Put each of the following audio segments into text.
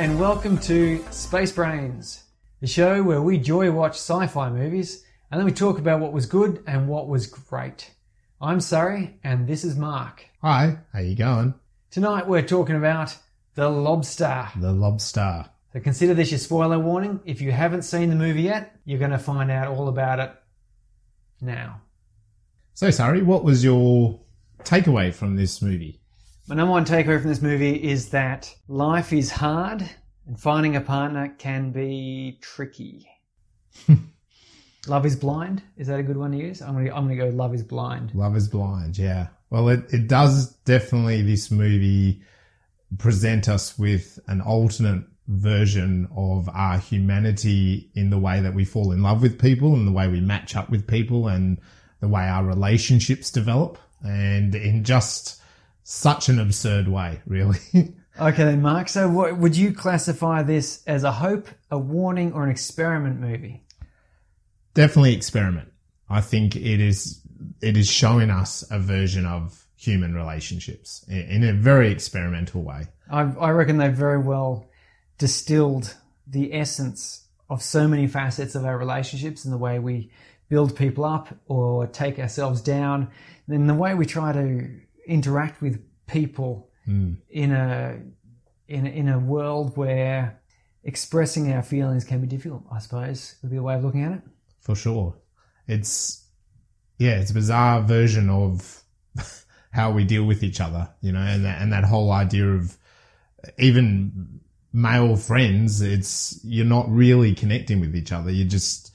And welcome to Space Brains, the show where we joy watch sci fi movies and then we talk about what was good and what was great. I'm Surrey, and this is Mark. Hi, how you going? Tonight we're talking about The Lobster. The Lobster. So consider this your spoiler warning. If you haven't seen the movie yet, you're going to find out all about it now. So, sorry, what was your takeaway from this movie? My number one takeaway from this movie is that life is hard and finding a partner can be tricky. Love is blind. Is that a good one to use? I'm gonna I'm gonna go. Love is blind. Love is Blind, yeah. Well, it, it does definitely, this movie, present us with an alternate version of our humanity in the way that we fall in love with people and the way we match up with people and the way our relationships develop. And in just such an absurd way, really. Okay then, Mark. So, what, would you classify this as a hope, a warning, or an experiment movie? definitely experiment. I think it is it is showing us a version of human relationships in a very experimental way. I, I reckon they've very well distilled the essence of so many facets of our relationships and the way we build people up or take ourselves down, and the way we try to interact with people hmm. in a in a, in a world where expressing our feelings can be difficult. I suppose would be a way of looking at it. For sure. It's yeah, it's a bizarre version of how we deal with each other, you know, and that, and that whole idea of even male friends, it's you're not really connecting with each other. You're just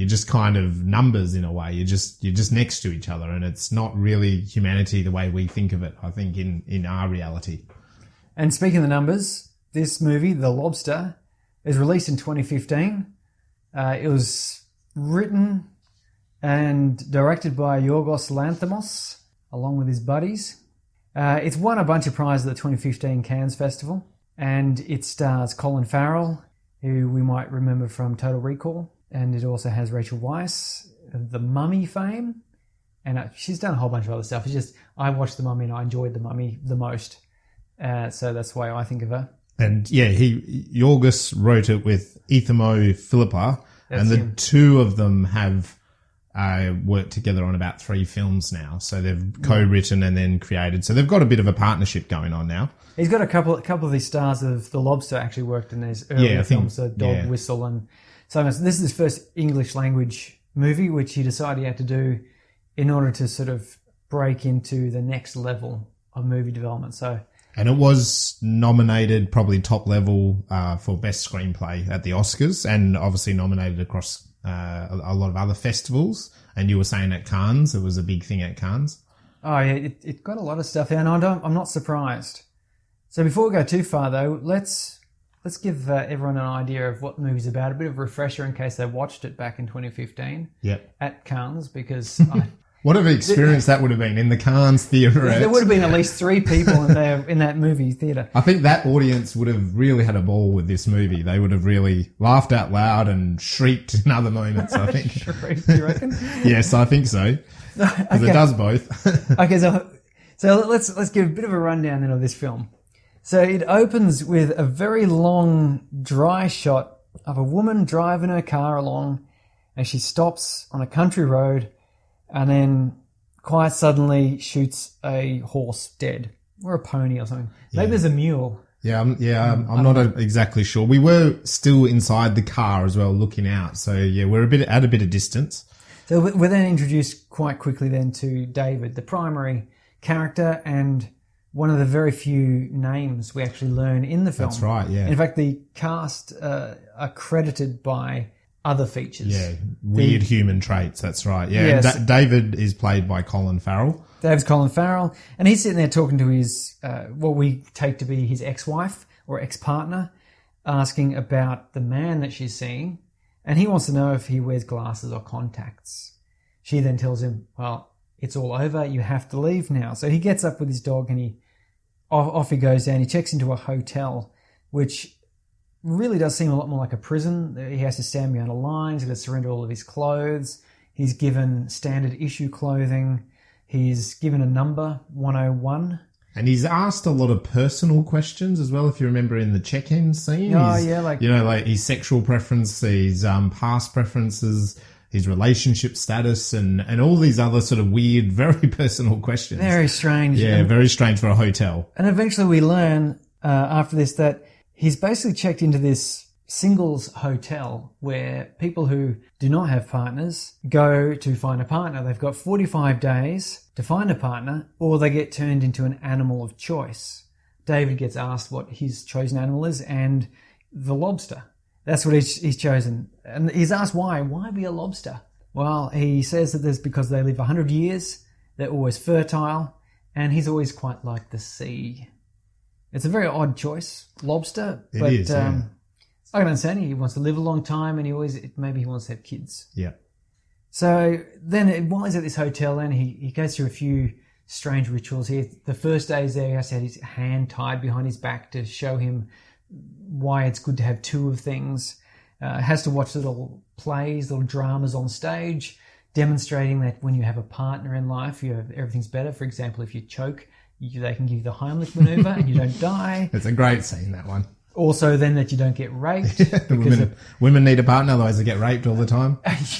you're just kind of numbers in a way. You're just you're just next to each other, and it's not really humanity the way we think of it. I think in in our reality. And speaking of the numbers, this movie, The Lobster, is released in 2015. Uh, it was written and directed by Yorgos Lanthimos, along with his buddies. Uh, it's won a bunch of prizes at the 2015 Cannes Festival, and it stars Colin Farrell, who we might remember from Total Recall, and it also has Rachel Weisz The Mummy fame, and uh, she's done a whole bunch of other stuff. It's just I watched The Mummy and I enjoyed The Mummy the most. Uh, so that's why I think of her. And yeah, he Yorgos wrote it with Efthymis Filippou, That's and the him. two of them have uh, worked together on about three films now. So they've co-written and then created. So they've got a bit of a partnership going on now. He's got a couple, a couple of these stars of The Lobster actually worked in these earlier Yeah, think- films, so Dog yeah. Whistle and so. This is his first English language movie, which he decided he had to do in order to sort of break into the next level of movie development. So And it was nominated probably top level uh, for best screenplay at the Oscars, and obviously nominated across uh, a, lot of other festivals. And you were saying at Cannes, it was a big thing at Cannes. Oh yeah, it, it got a lot of stuff there, and I don't, I'm not surprised. So before we go too far, though, let's let's give uh, everyone an idea of what the movie's about, a bit of a refresher in case they watched it back in 2015 Yep. at Cannes, because I, What an experience that would have been in the Cannes theatre. there would have been at least three people in there in that movie theater. I think that audience would have really had a ball with this movie. They would have really laughed out loud and shrieked in other moments. I think. Do you reckon? yes, I think so. 'Cause it does both. okay, so so let's let's give a bit of a rundown then of this film. So it opens with a very long dry shot of a woman driving her car along, and she stops on a country road, and then quite suddenly shoots a horse dead or a pony or something. Maybe there's a mule. yeah, I'm, yeah, I'm, I'm not uh, exactly sure. We were still inside the car as well, looking out. So yeah, we're a bit at a bit of distance. So we're then introduced quite quickly then to David, the primary character, and one of the very few names we actually learn in the film. That's right, yeah. In fact, the cast uh, are credited by other features. Yeah, weird human traits. That's right. Yeah, Yes. David is played by Colin Farrell. Dave's Colin Farrell, and he's sitting there talking to his uh, what we take to be his ex-wife or ex-partner, asking about the man that she's seeing, and he wants to know if he wears glasses or contacts. She then tells him, "Well, it's all over. You have to leave now." So he gets up with his dog and he off, he goes down. He checks into a hotel, which really does seem a lot more like a prison. He has to stand behind a line. He's got to surrender all of his clothes. He's given standard issue clothing. He's given a number 101. And he's asked a lot of personal questions as well. If you remember in the check-in scene, Oh, He's- yeah, like- you know, like his sexual preference, his um, past preferences, his relationship status, and and all these other sort of weird, very personal questions. Very strange. yeah, And, very strange for a hotel. and eventually we learn uh, after this that he's basically checked into this singles hotel where people who do not have partners go to find a partner. They've got 45 days to find a partner or they get turned into an animal of choice. David gets asked what his chosen animal is and the lobster. That's what he's, he's chosen. And he's asked why. Why be a lobster? Well, he says that there's because they live 100 years, they're always fertile, and he's always quite like the sea. It's a very odd choice, lobster. It but is, yeah. um, I can understand he wants to live a long time, and he always maybe he wants to have kids. Yeah, So then, while he's at this hotel, then he, he goes through a few strange rituals. here. the first day he's there, he has to have his hand tied behind his back to show him why it's good to have two of things. Uh, has to watch little plays, little dramas on stage, demonstrating that when you have a partner in life, you have everything's better. For example, if you choke, you, they can give you the Heimlich maneuver and you don't die. it's a great scene that one. Also, then that you don't get raped The women, of women need a partner, otherwise they get raped all the time. I,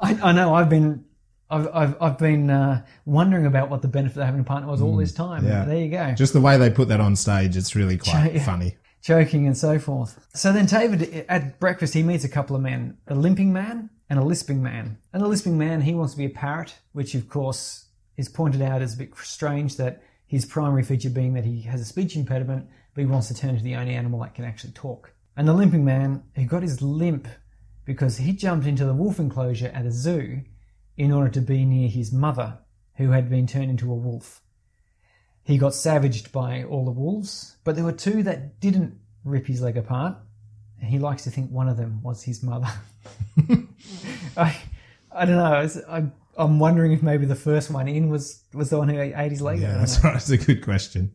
I know. I've been, I've, I've, I've been uh, wondering about what the benefit of having a partner was all this time. Mm, yeah. There you go, Just the way they put that on stage, it's really quite Yeah. funny. Choking and so forth. So then David at breakfast he meets a couple of men, a limping man and a lisping man. And the lisping man he wants to be a parrot, which of course is pointed out as a bit strange that his primary feature being that he has a speech impediment, but he wants to turn into the only animal that can actually talk. And the limping man, who got his limp because he jumped into the wolf enclosure at a zoo in order to be near his mother, who had been turned into a wolf. He got savaged by all the wolves, but there were two that didn't rip his leg apart, and he likes to think one of them was his mother. I, I don't know. I, I'm wondering if maybe the first one in was was the one who ate his leg. Yeah, that's right. That's a good question.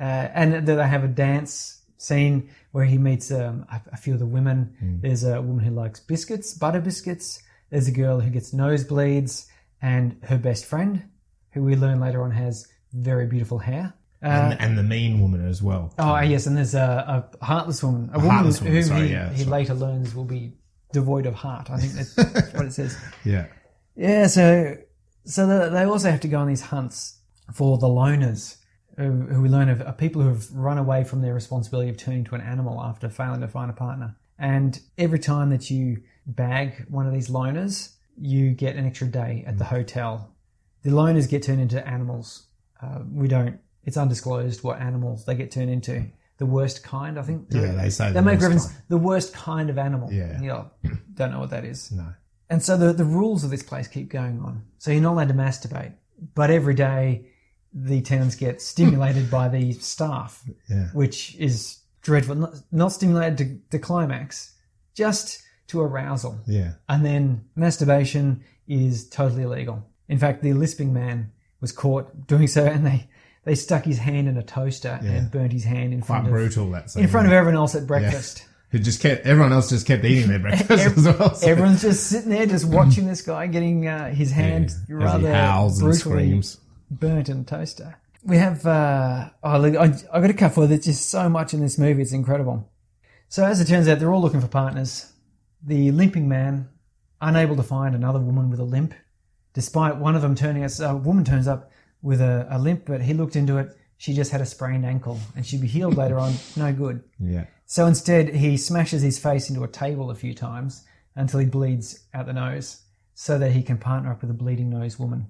Uh, and then they have a dance scene where he meets um, a, a few of the women. Hmm. There's a woman who likes biscuits, butter biscuits. There's a girl who gets nosebleeds, and her best friend, who we learn later on has very beautiful hair. Uh, and, and the mean woman as well. Oh yes, and there's a, a heartless woman, a, woman heartless whom sorry, he, yeah, he later learns will be devoid of heart. I think that's what it says. Yeah. Yeah, so so they also have to go on these hunts for the loners, who, who we learn of are people who have run away from their responsibility of turning to an animal after failing to find a partner. And every time that you bag one of these loners, you get an extra day at the hotel. The loners get turned into animals. Uh, we don't. It's undisclosed what animals they get turned into. The worst kind, I think. Yeah, they say They the make reference kind. the worst kind of animal. Yeah. Know, don't know what that is. No. And so the, the rules of this place keep going on. So you're not allowed to masturbate, but every day the tenants get stimulated by the staff, Yeah. which is dreadful. Not, not stimulated to, to climax, just to arousal. Yeah. And then masturbation is totally illegal. In fact, the lisping man was caught doing so, and they, they stuck his hand in a toaster Yeah. and burnt his hand in Quite front of brutal. That's in front of everyone else at breakfast. Who just kept everyone else just kept eating their breakfast as well. so- Everyone's just sitting there, just watching this guy getting uh, his hand he rather howls and brutally screams. burnt in a toaster. We have, uh, oh, look, I, I got a couple. There's just so much in this movie; it's incredible. So, as it turns out, they're all looking for partners. The limping man, unable to find another woman with a limp, despite one of them turning us. A woman turns up with a, a limp, but he looked into it. She just had a sprained ankle, and she'd be healed later on. No good. Yeah. So instead, he smashes his face into a table a few times until he bleeds out the nose, so that he can partner up with a bleeding nose woman.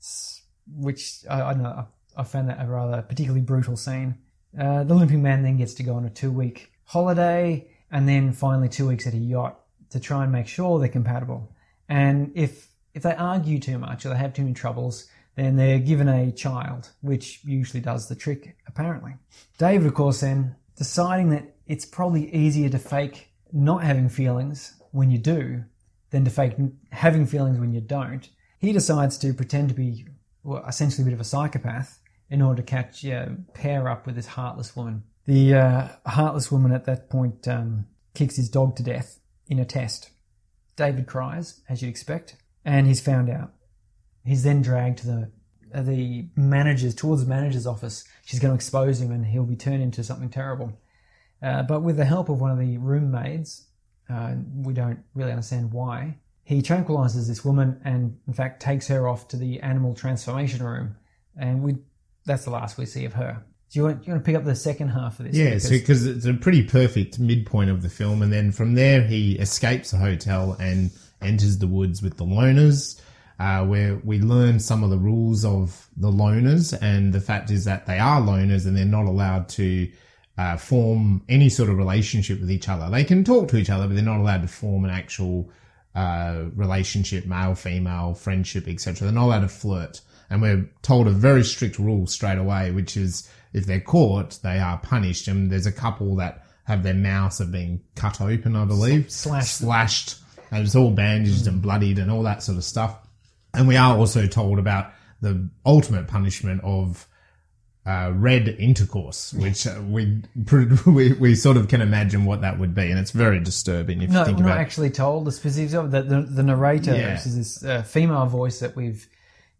S- Which I, I don't know. I, found that a rather particularly brutal scene. Uh, the limping man then gets to go on a two-week holiday, and then finally two weeks at a yacht to try and make sure they're compatible. And if if they argue too much or they have too many troubles, then they're given a child, which usually does the trick, apparently. David, of course, then deciding that it's probably easier to fake not having feelings when you do than to fake having feelings when you don't. He decides to pretend to be well, essentially a bit of a psychopath in order to catch, yeah, pair up with this heartless woman. The uh, heartless woman at that point um, kicks his dog to death in a test. David cries, as you'd expect, and he's found out. He's then dragged to the uh, the manager's towards the manager's office. She's going to expose him, and he'll be turned into something terrible. Uh, but with the help of one of the room maids, uh, we don't really understand why. He tranquilizes this woman, and in fact takes her off to the animal transformation room, and we that's the last we see of her. Do you want, do you want to pick up the second half of this? Yeah, Because- because it's a pretty perfect midpoint of the film, and then from there he escapes the hotel and enters the woods with the loners, uh, where we learn some of the rules of the loners, and the fact is that they are loners and they're not allowed to uh, form any sort of relationship with each other. They can talk to each other, but they're not allowed to form an actual uh, relationship, male, female, friendship, etc. They're not allowed to flirt. And we're told a very strict rule straight away, which is if they're caught, they are punished. And there's a couple that have their mouths have been cut open, I believe, Slashed. slashed, and it's all bandaged and bloodied and all that sort of stuff. And we are also told about the ultimate punishment of uh, red intercourse, which uh, we, we we sort of can imagine what that would be, and it's very disturbing if No, you think we're not about. actually told the specifics of it. The, the, narrator, Yeah. which is this uh, female voice that we've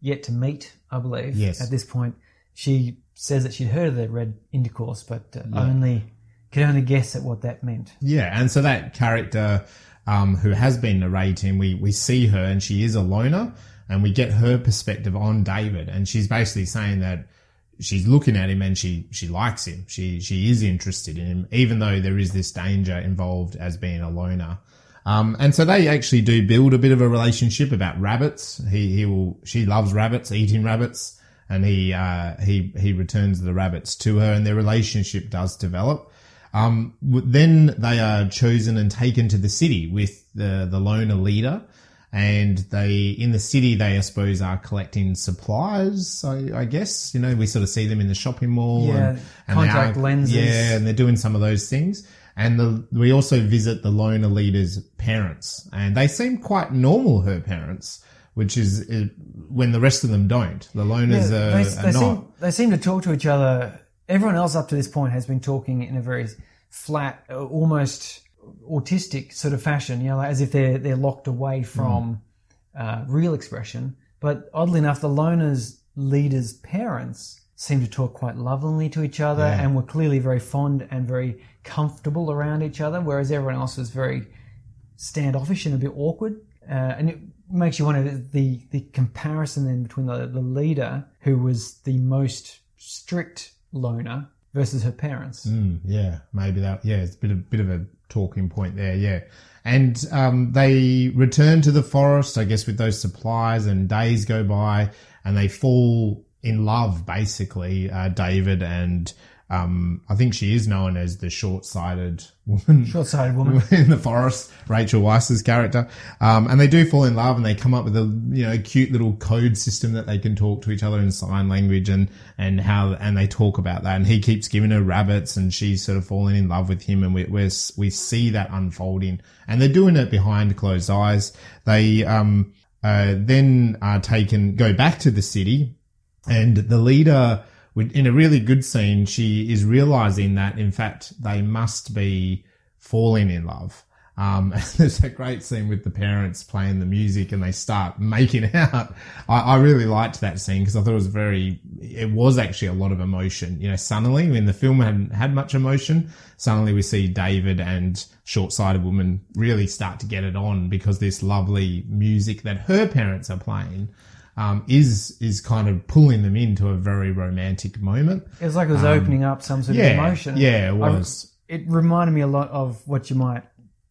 yet to meet, I believe, Yes. at this point, she says that she'd heard of the red intercourse, but uh, only could only guess at what that meant. Yeah, and so that character um, who has been narrating, we we see her, and she is a loner, and we get her perspective on David, and she's basically saying that she's looking at him and she she likes him. She she is interested in him, even though there is this danger involved as being a loner. Um, and so they actually do build a bit of a relationship about rabbits. He he will she loves rabbits, eating rabbits, and he uh, he he returns the rabbits to her, and their relationship does develop. Um, then they are chosen and taken to the city with the the loner leader, and they in the city they I suppose are collecting supplies. I, I guess you know we sort of see them in the shopping mall. Yeah, and, and they contact are- lenses. Yeah, and they're doing some of those things. And the, we also visit the loner leader's parents, and they seem quite normal. Her parents, which is uh, when the rest of them don't. The loners Yeah, are, are they, not. seem, they seem to talk to each other. Everyone else up to this point has been talking in a very flat, almost autistic sort of fashion, you know, like as if they're they're locked away from uh, real expression. But oddly enough, the loners leaders' parents seem to talk quite lovingly to each other Yeah. and were clearly very fond and very comfortable around each other, whereas everyone else was very standoffish and a bit awkward. Uh, and it makes you wonder the, the comparison then between the, the leader, who was the most strict loner, versus her parents. Mm, yeah, maybe that. Yeah, it's a bit of bit of a talking point there. Yeah, and um, they return to the forest, I guess, with those supplies, and days go by, and they fall in love. Basically, uh, David and um, I think she is known as the short-sighted woman Short sighted woman. in the forest, Rachel Weisz's character. Um, and they do fall in love and they come up with a, you know, cute little code system that they can talk to each other in sign language and, and how, and they talk about that. And he keeps giving her rabbits and she's sort of falling in love with him. And we, we're, we see that unfolding and they're doing it behind closed eyes. They, um, uh, then are taken, go back to the city and the leader in a really good scene she is realizing that in fact they must be falling in love um, there's a great scene with the parents playing the music and they start making out. I, I really liked that scene because I thought it was very, it was actually a lot of emotion. You know, suddenly when the film hadn't had much emotion, suddenly we see David and short-sighted woman really start to get it on because this lovely music that her parents are playing um, is is kind of pulling them into a very romantic moment. It was like it was opening up some sort Um, yeah, of emotion. yeah, it I- was. it reminded me a lot of what you might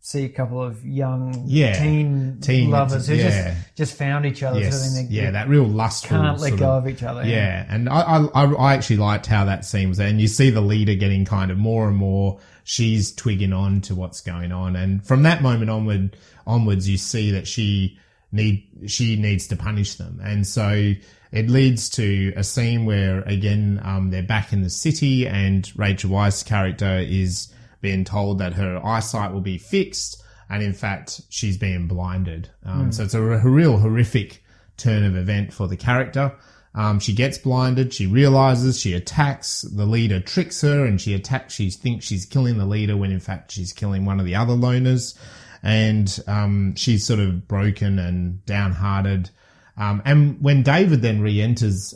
see a couple of young Yeah, teen, teen- lovers who yeah. just just found each other. Yes, sort of thing. They yeah, that real lustful. can't let go of- of each other. Yeah, and I, I I I actually liked how that scene was and you see the leader getting kind of more and more. She's twigging on to what's going on, and from that moment onward, onwards, you see that she need she needs to punish them, and so it leads to a scene where again um, they're back in the city, and Rachel Weisz's character is being told that her eyesight will be fixed, and in fact she's being blinded. Um, So it's a, r- a real horrific turn of event for the character. Um, she gets blinded. She realizes she attacks. The leader tricks her and she attacks. She thinks she's killing the leader when in fact she's killing one of the other loners. And, um, she's sort of broken and downhearted. Um, and when David then re-enters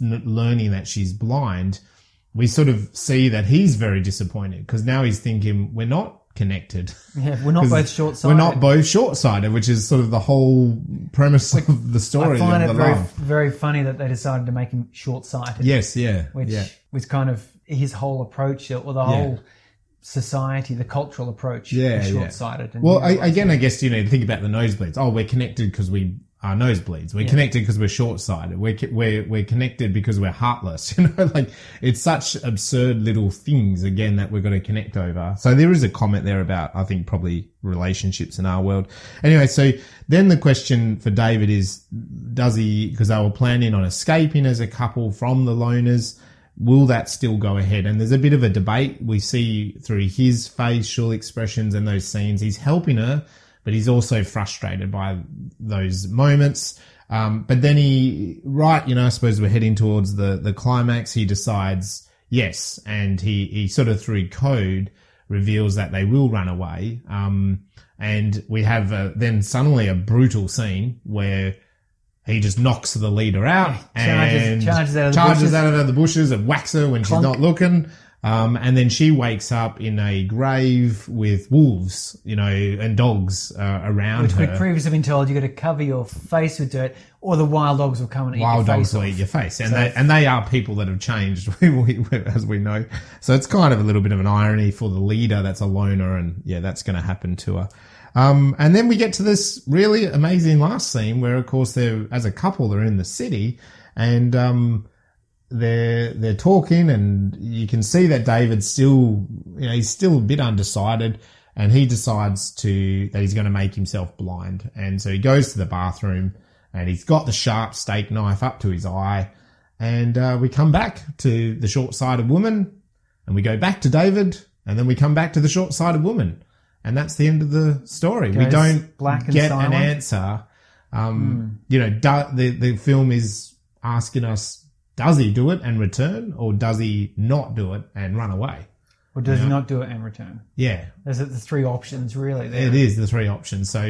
learning that she's blind, we sort of see that he's very disappointed because now he's thinking we're not connected. Yeah, we're not both short sighted. We're not both short-sighted, which is sort of the whole premise of the story I find it very love. very funny that they decided to make him short sighted. Yes, yeah, which yeah, was kind of his whole approach or the whole society, the cultural approach. Yeah, yeah. short sighted. Well, I, again, I guess you know, think about the nosebleeds. Oh, we're connected because we are nosebleeds. We're connected because we're short-sighted. We're we're we're connected because we're heartless. You know, like it's such absurd little things again that we're going to connect over. So there is a comment there about I think probably relationships in our world. Anyway, so then the question for David is, does he? Because they were planning on escaping as a couple from the loners. Will that still go ahead? And there's a bit of a debate we see through his facial expressions and those scenes. He's helping her, but he's also frustrated by those moments. Um, but then he, right, you know, I suppose we're heading towards the, the climax. He decides yes. And he, he sort of through code reveals that they will run away. Um, and we have uh then suddenly a brutal scene where he just knocks the leader out Charges- and charges out of the charges bushes. out of the bushes and whacks her when she's not looking. Um, and then she wakes up in a grave with wolves, you know, and dogs uh, around Which her. previously been told you've got to cover your face with dirt, or the wild dogs will come and eat your face. Wild dogs face will off. eat your face, and they and they are people that have changed, as we know. So it's kind of a little bit of an irony for the leader that's a loner, and yeah, that's going to happen to her. Um, and then we get to this really amazing last scene where, of course, they're as a couple, they're in the city, and um, they're they're talking, and you can see that David's still, you know, he's still a bit undecided, and he decides to that he's going to make himself blind, and so he goes to the bathroom, and he's got the sharp steak knife up to his eye, and uh, we come back to the short-sighted woman, and we go back to David, and then we come back to the short-sighted woman, and that's the end of the story. we don't black get an answer. Um, You know, do, the the film is asking us does he do it and return, or does he not do it and run away? Or does he not do it and return? Yeah, There's the three options, really. There. it is the three options. So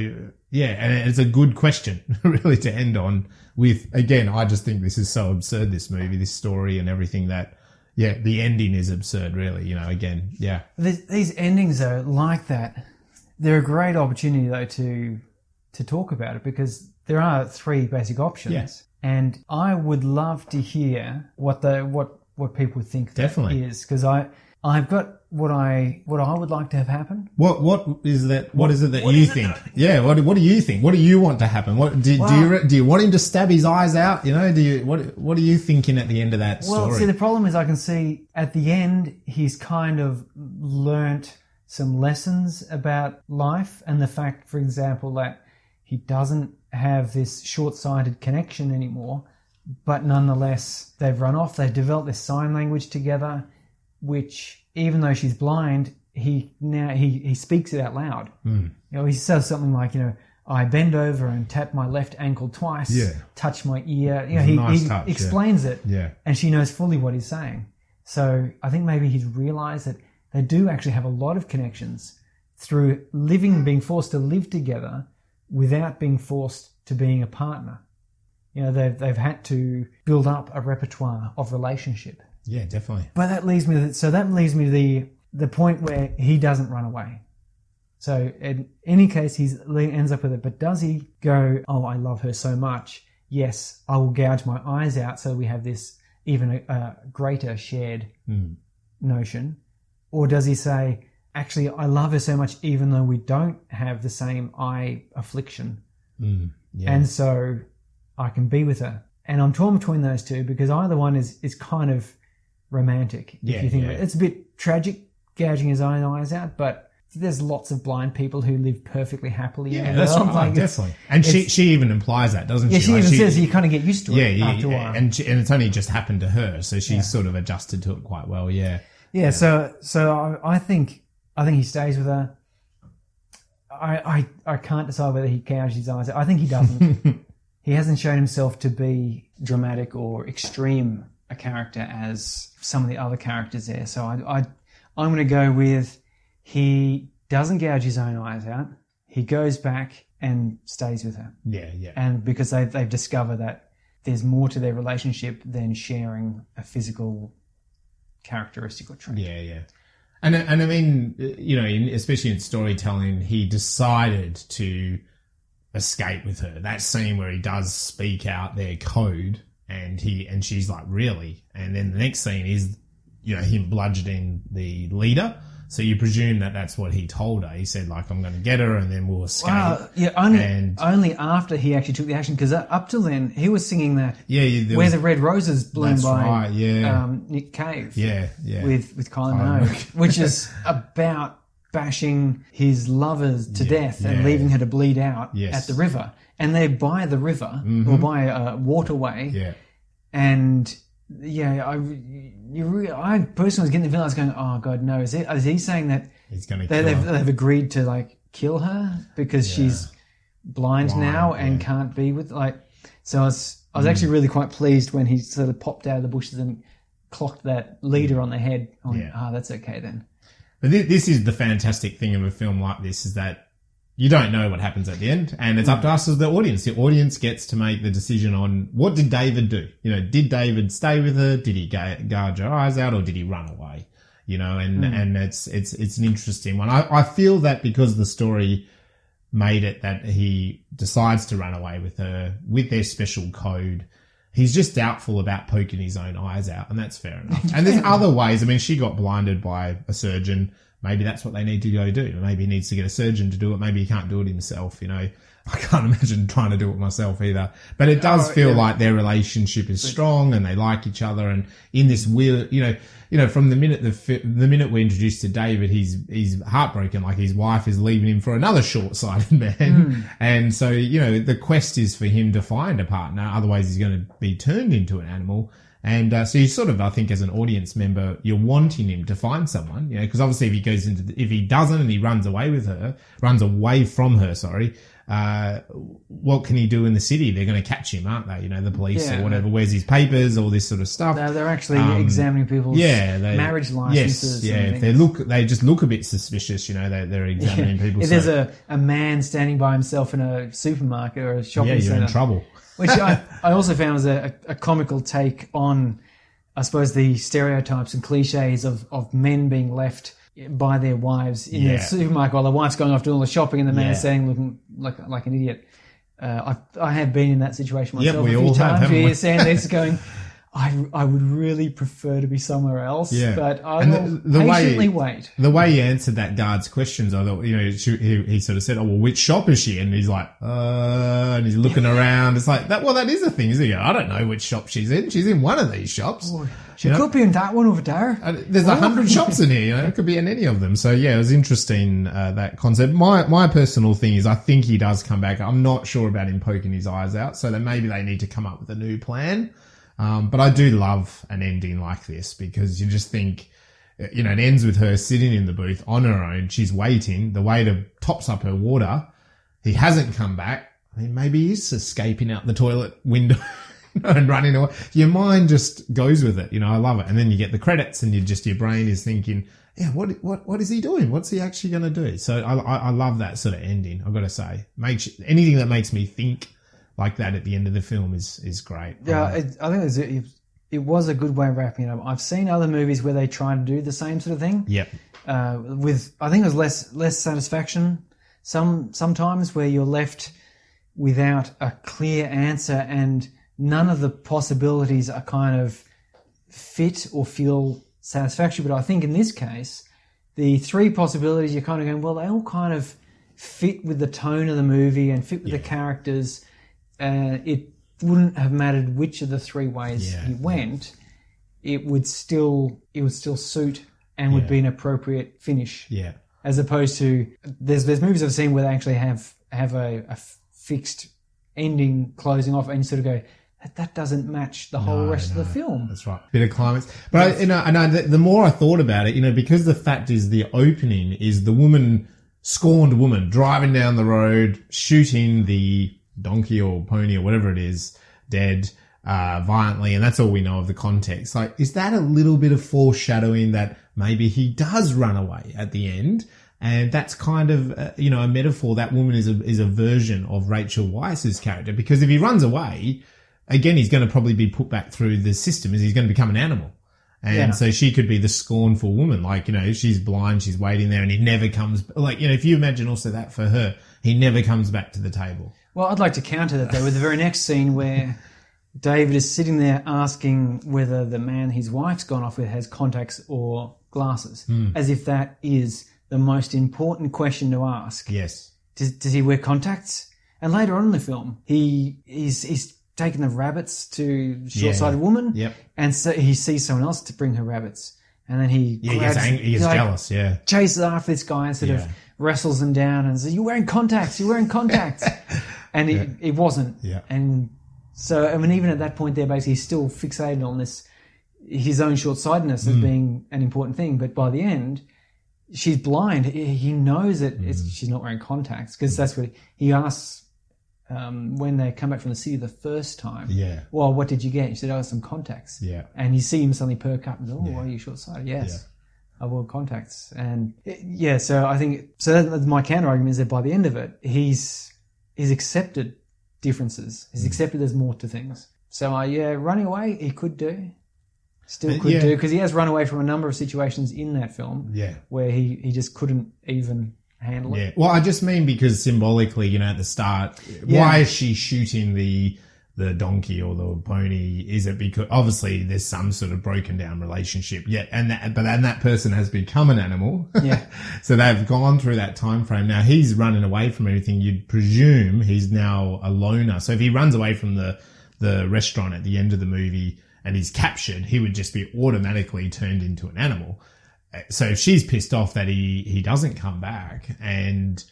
yeah, and it's a good question really to end on. With again, I just think this is so absurd. This movie, this story, and everything that. Yeah, the ending is absurd. Really, you know. Again, yeah, These, these endings, though, like that, they're a great opportunity, though, to to talk about it because there are three basic options. Yes. And I would love to hear what the what what people think that Definitely. is because I I've got what I what I would like to have happen. What what is that? what is it that what you is it think? that- yeah. What what do you think? What do you want to happen? What do, do you do you want him to stab his eyes out? You know, do you what what are you thinking at the end of that story? Well, story? see, the problem is I can see at the end he's kind of learnt some lessons about life and the fact, for example, that he doesn't have this short-sighted connection anymore. But nonetheless, they've run off. They've developed this sign language together, which even though she's blind, he now he he speaks it out loud. Hmm. You know, he says something like, you know, I bend over and tap my left ankle twice. Yeah. Touch my ear. You know, he, nice he touch, yeah. explains it yeah, and she knows fully what he's saying. So I think maybe he's realized that they do actually have a lot of connections through living, being forced to live together without being forced to being a partner. You know, they've, they've had to build up a repertoire of relationship. Yeah, definitely. But that leads me to, so that leads me to the, the point where he doesn't run away. So in any case, he ends up with it. But does he go, oh, I love her so much. Yes, I will gouge my eyes out so we have this even a, a greater shared Hmm. notion. Or does he say, actually I love her so much, even though we don't have the same eye affliction, Mm, yeah. and so I can be with her. And I'm torn between those two because either one is is kind of romantic. Yeah, if you think yeah. it. it's a bit tragic, gouging his own eyes out, but. There's lots of blind people who live perfectly happily. in yeah, the that's world. right. Like, definitely. And she she even implies that, doesn't Yeah, she? she Like, even says you kind of get used to it yeah, yeah, a while. and she, and it's only just happened to her, so she's Yeah. sort of adjusted to it quite well. Yeah, Yeah, so so I, I think I think he stays with her. I, I I can't decide whether he gouges his eyes. out. I think he doesn't. he hasn't shown himself to be dramatic or extreme a character as some of the other characters there. So I, I I'm going to go with he doesn't gouge his own eyes out. He goes back and stays with her, yeah, yeah. and because they they've discovered that there's more to their relationship than sharing a physical characteristic or trait. Yeah, yeah. And and I mean, you know, in, especially in storytelling, he decided to escape with her. That scene where he does speak out their code, and he and she's like, "Really?" And then the next scene is, you know, him bludgeoning the leader. So you presume that that's what he told her. He said, like, "I'm going to get her, and then we'll escape." Wow, yeah, only And- only after he actually took the action because up till then he was singing that yeah, yeah, "Where was- the Red Roses Bloom" That's by right, yeah. um, Nick Cave, yeah, yeah. with with Kylie Kylie Minogue, which is about bashing his lovers to death and yeah. leaving her to bleed out Yes. at the river, and they're by the river or by a waterway, yeah. and yeah, I you re- I personally was getting the feeling I was going, oh god, no, is it is he saying that? He's going to they, they've, they've agreed to like kill her because she's blind, Blind, now and yeah. Can't be with like so I was I was actually really quite pleased when he sort of popped out of the bushes and clocked that leader on the head on Yeah. ah that's okay then But thi- this is the fantastic thing of a film like this is that you don't know what happens at the end, and it's up to mm. us as the audience. The audience gets to make the decision on what did David do. You know, did David stay with her? Did he gouge her eyes out, or did he run away? You know, and mm. and it's it's it's an interesting one. I, I feel that because the story made it that he decides to run away with her with their special code. He's just doubtful about poking his own eyes out, and that's fair enough. And there's other ways. I mean, she got blinded by a surgeon. Maybe that's what they need to go do. Maybe he needs to get a surgeon to do it. Maybe he can't do it himself. You know, I can't imagine trying to do it myself either. But it does Oh, feel yeah. like their relationship is strong and they like each other. And in this weird, you know, you know, from the minute the the minute we're introduced to David, he's he's heartbroken. Like his wife is leaving him for another short-sighted man, hmm. and so you know the quest is for him to find a partner. Otherwise, he's going to be turned into an animal. And uh, so you sort of, I think, as an audience member, you're wanting him to find someone, you know, because obviously if he goes into, the, if he doesn't and he runs away with her, runs away from her, sorry, uh, what can he do in the city? They're going to catch him, aren't they? You know, the police Yeah. or whatever. Where's his papers? All this sort of stuff. no, they're actually Um, examining people's yeah, they, marriage licenses Yes, yeah. If they look, they just look a bit suspicious. You know, they, they're examining people. if so- there's a, a man standing by himself in a supermarket or a shopping yeah, you're center in trouble. Which I, I also found was a, a comical take on, I suppose, the stereotypes and cliches of, of men being left by their wives in Yeah. the supermarket while the wife's going off doing all the shopping and the man Yeah. standing looking like like an idiot. Uh, I I have been in that situation Yep, myself we a few all times. haven't where we? you're standing there just going. I, I would really prefer to be somewhere else, Yeah. but I And the- the way- patiently wait. The way he answered that guard's questions, I thought, you know, she, he, he sort of said, "Oh, well, which shop is she?" in?" And he's like, "Uh," and he's looking around. It's like that. Well, that is a thing, isn't it? I don't know which shop she's in. She's in one of these shops. She You know? could be in that one over there. And there's a hundred shops in here. You know, it could be in any of them. So yeah, it was interesting uh, that concept. My my personal thing is, I think he does come back. I'm not sure about him poking his eyes out. So then maybe they need to come up with a new plan. Um, but I do love an ending like this because you just think, you know, it ends with her sitting in the booth on her own. She's waiting. The waiter tops up her water. He hasn't come back. I mean, maybe he's escaping out the toilet window and running away. Your mind just goes with it. You know, I love it. And then you get the credits and you just, your brain is thinking, yeah, what, what, what is he doing? What's he actually going to do? So I, I, I love that sort of ending. I've got to say, makes anything that makes me think like that at the end of the film is, is great. Yeah, Um, it, I think it was, it, it was a good way of wrapping it up. I've seen other movies where they try to do the same sort of thing. yep. uh, with I think it was less less satisfaction. Some sometimes where you're left without a clear answer and none of the possibilities are kind of fit or feel satisfactory. But I think in this case, the three possibilities, you're kind of going, well, they all kind of fit with the tone of the movie and fit with the characters. Uh, it wouldn't have mattered which of the three ways Yeah, he went. It would still it would still suit and would Yeah. be an appropriate finish Yeah. as opposed to there's there's movies I've seen where they actually have have a, a fixed ending closing off and you sort of go that, that doesn't match the whole No, rest of no. the film. That's right. Bit of climax. But I, you know, and I, the, the more I thought about it, you know, because the fact is the opening is the woman, scorned woman, driving down the road, shooting the donkey or pony or whatever it is, dead, uh, violently. And that's all we know of the context. Like, is that a little bit of foreshadowing that maybe he does run away at the end? And that's kind of, uh, you know, a metaphor. That woman is a, is a version of Rachel Weisz's character because if he runs away, again, he's going to probably be put back through the system as he's going to become an animal. And Yeah. so she could be the scornful woman. Like, you know, she's blind, she's waiting there and he never comes, like, you know, if you imagine also that for her, he never comes back to the table. Well, I'd like to counter that though with the very next scene where David is sitting there asking whether the man his wife's gone off with has contacts or glasses, hmm. as if that is the most important question to ask. Yes. Does, does he wear contacts? And later on in the film, he he's he's taken the rabbits to short-sighted woman, Yep. and so he sees someone else to bring her rabbits, and then he Yeah, he gets, grabs- angry, he gets like, jealous. Yeah. chases after this guy and sort Yeah. of wrestles him down and says, "You're wearing contacts. You're wearing contacts," and it, it wasn't. Yeah. And so, I mean, even at that point, there, basically, he's still fixated on this his own short sightedness Mm. as being an important thing. But by the end, she's blind. He knows that Mm. it's, she's not wearing contacts because that's what he, asks. Um, when they come back from the city the first time, Yeah. Well, what did you get? She said, "I "Oh, some contacts." Yeah. And you see him suddenly perk up and go, "Oh, why are you short sighted?" Yes. I wore contacts, and yeah. So I think so. That's my counter argument is that by the end of it, he's he's accepted differences. He's accepted there's more to things. So uh, yeah, running away he could do, still could yeah. do because he has run away from a number of situations in that film Yeah. where he he just couldn't even handle it. Yeah. Well, I just mean because symbolically, you know, at the start, Yeah. why is she shooting the the donkey or the pony? Is it because obviously there's some sort of broken down relationship? Yeah, and that, but then that person has become an animal. Yeah. so they've gone through that time frame. Now he's running away from everything. You'd presume he's now a loner. So if he runs away from the the restaurant at the end of the movie and he's captured, he would just be automatically turned into an animal. So if she's pissed off that he, he doesn't come back and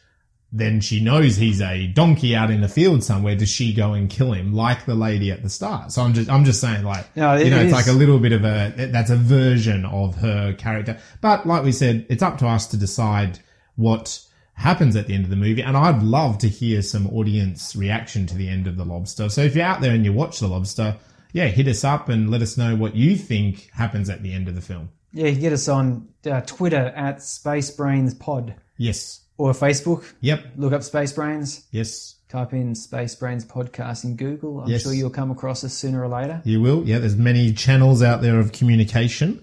then she knows he's a donkey out in the field somewhere, does she go and kill him like the lady at the start? So I'm just, I'm just saying like, No, it- you know, it it's is- like a little bit of a, that's a version of her character. But like we said, it's up to us to decide what happens at the end of the movie. And I'd love to hear some audience reaction to the end of The Lobster. So if you're out there and you watch The Lobster, yeah, hit us up and let us know what you think happens at the end of the film. Yeah, you can get us on uh, Twitter at Space Brains Pod Yes. Or Facebook. Yep. Look up Space Brains. Yes. Type in Space Brains Podcast in Google. I'm Yes. sure you'll come across us sooner or later. You will. Yeah. There's many channels out there of communication.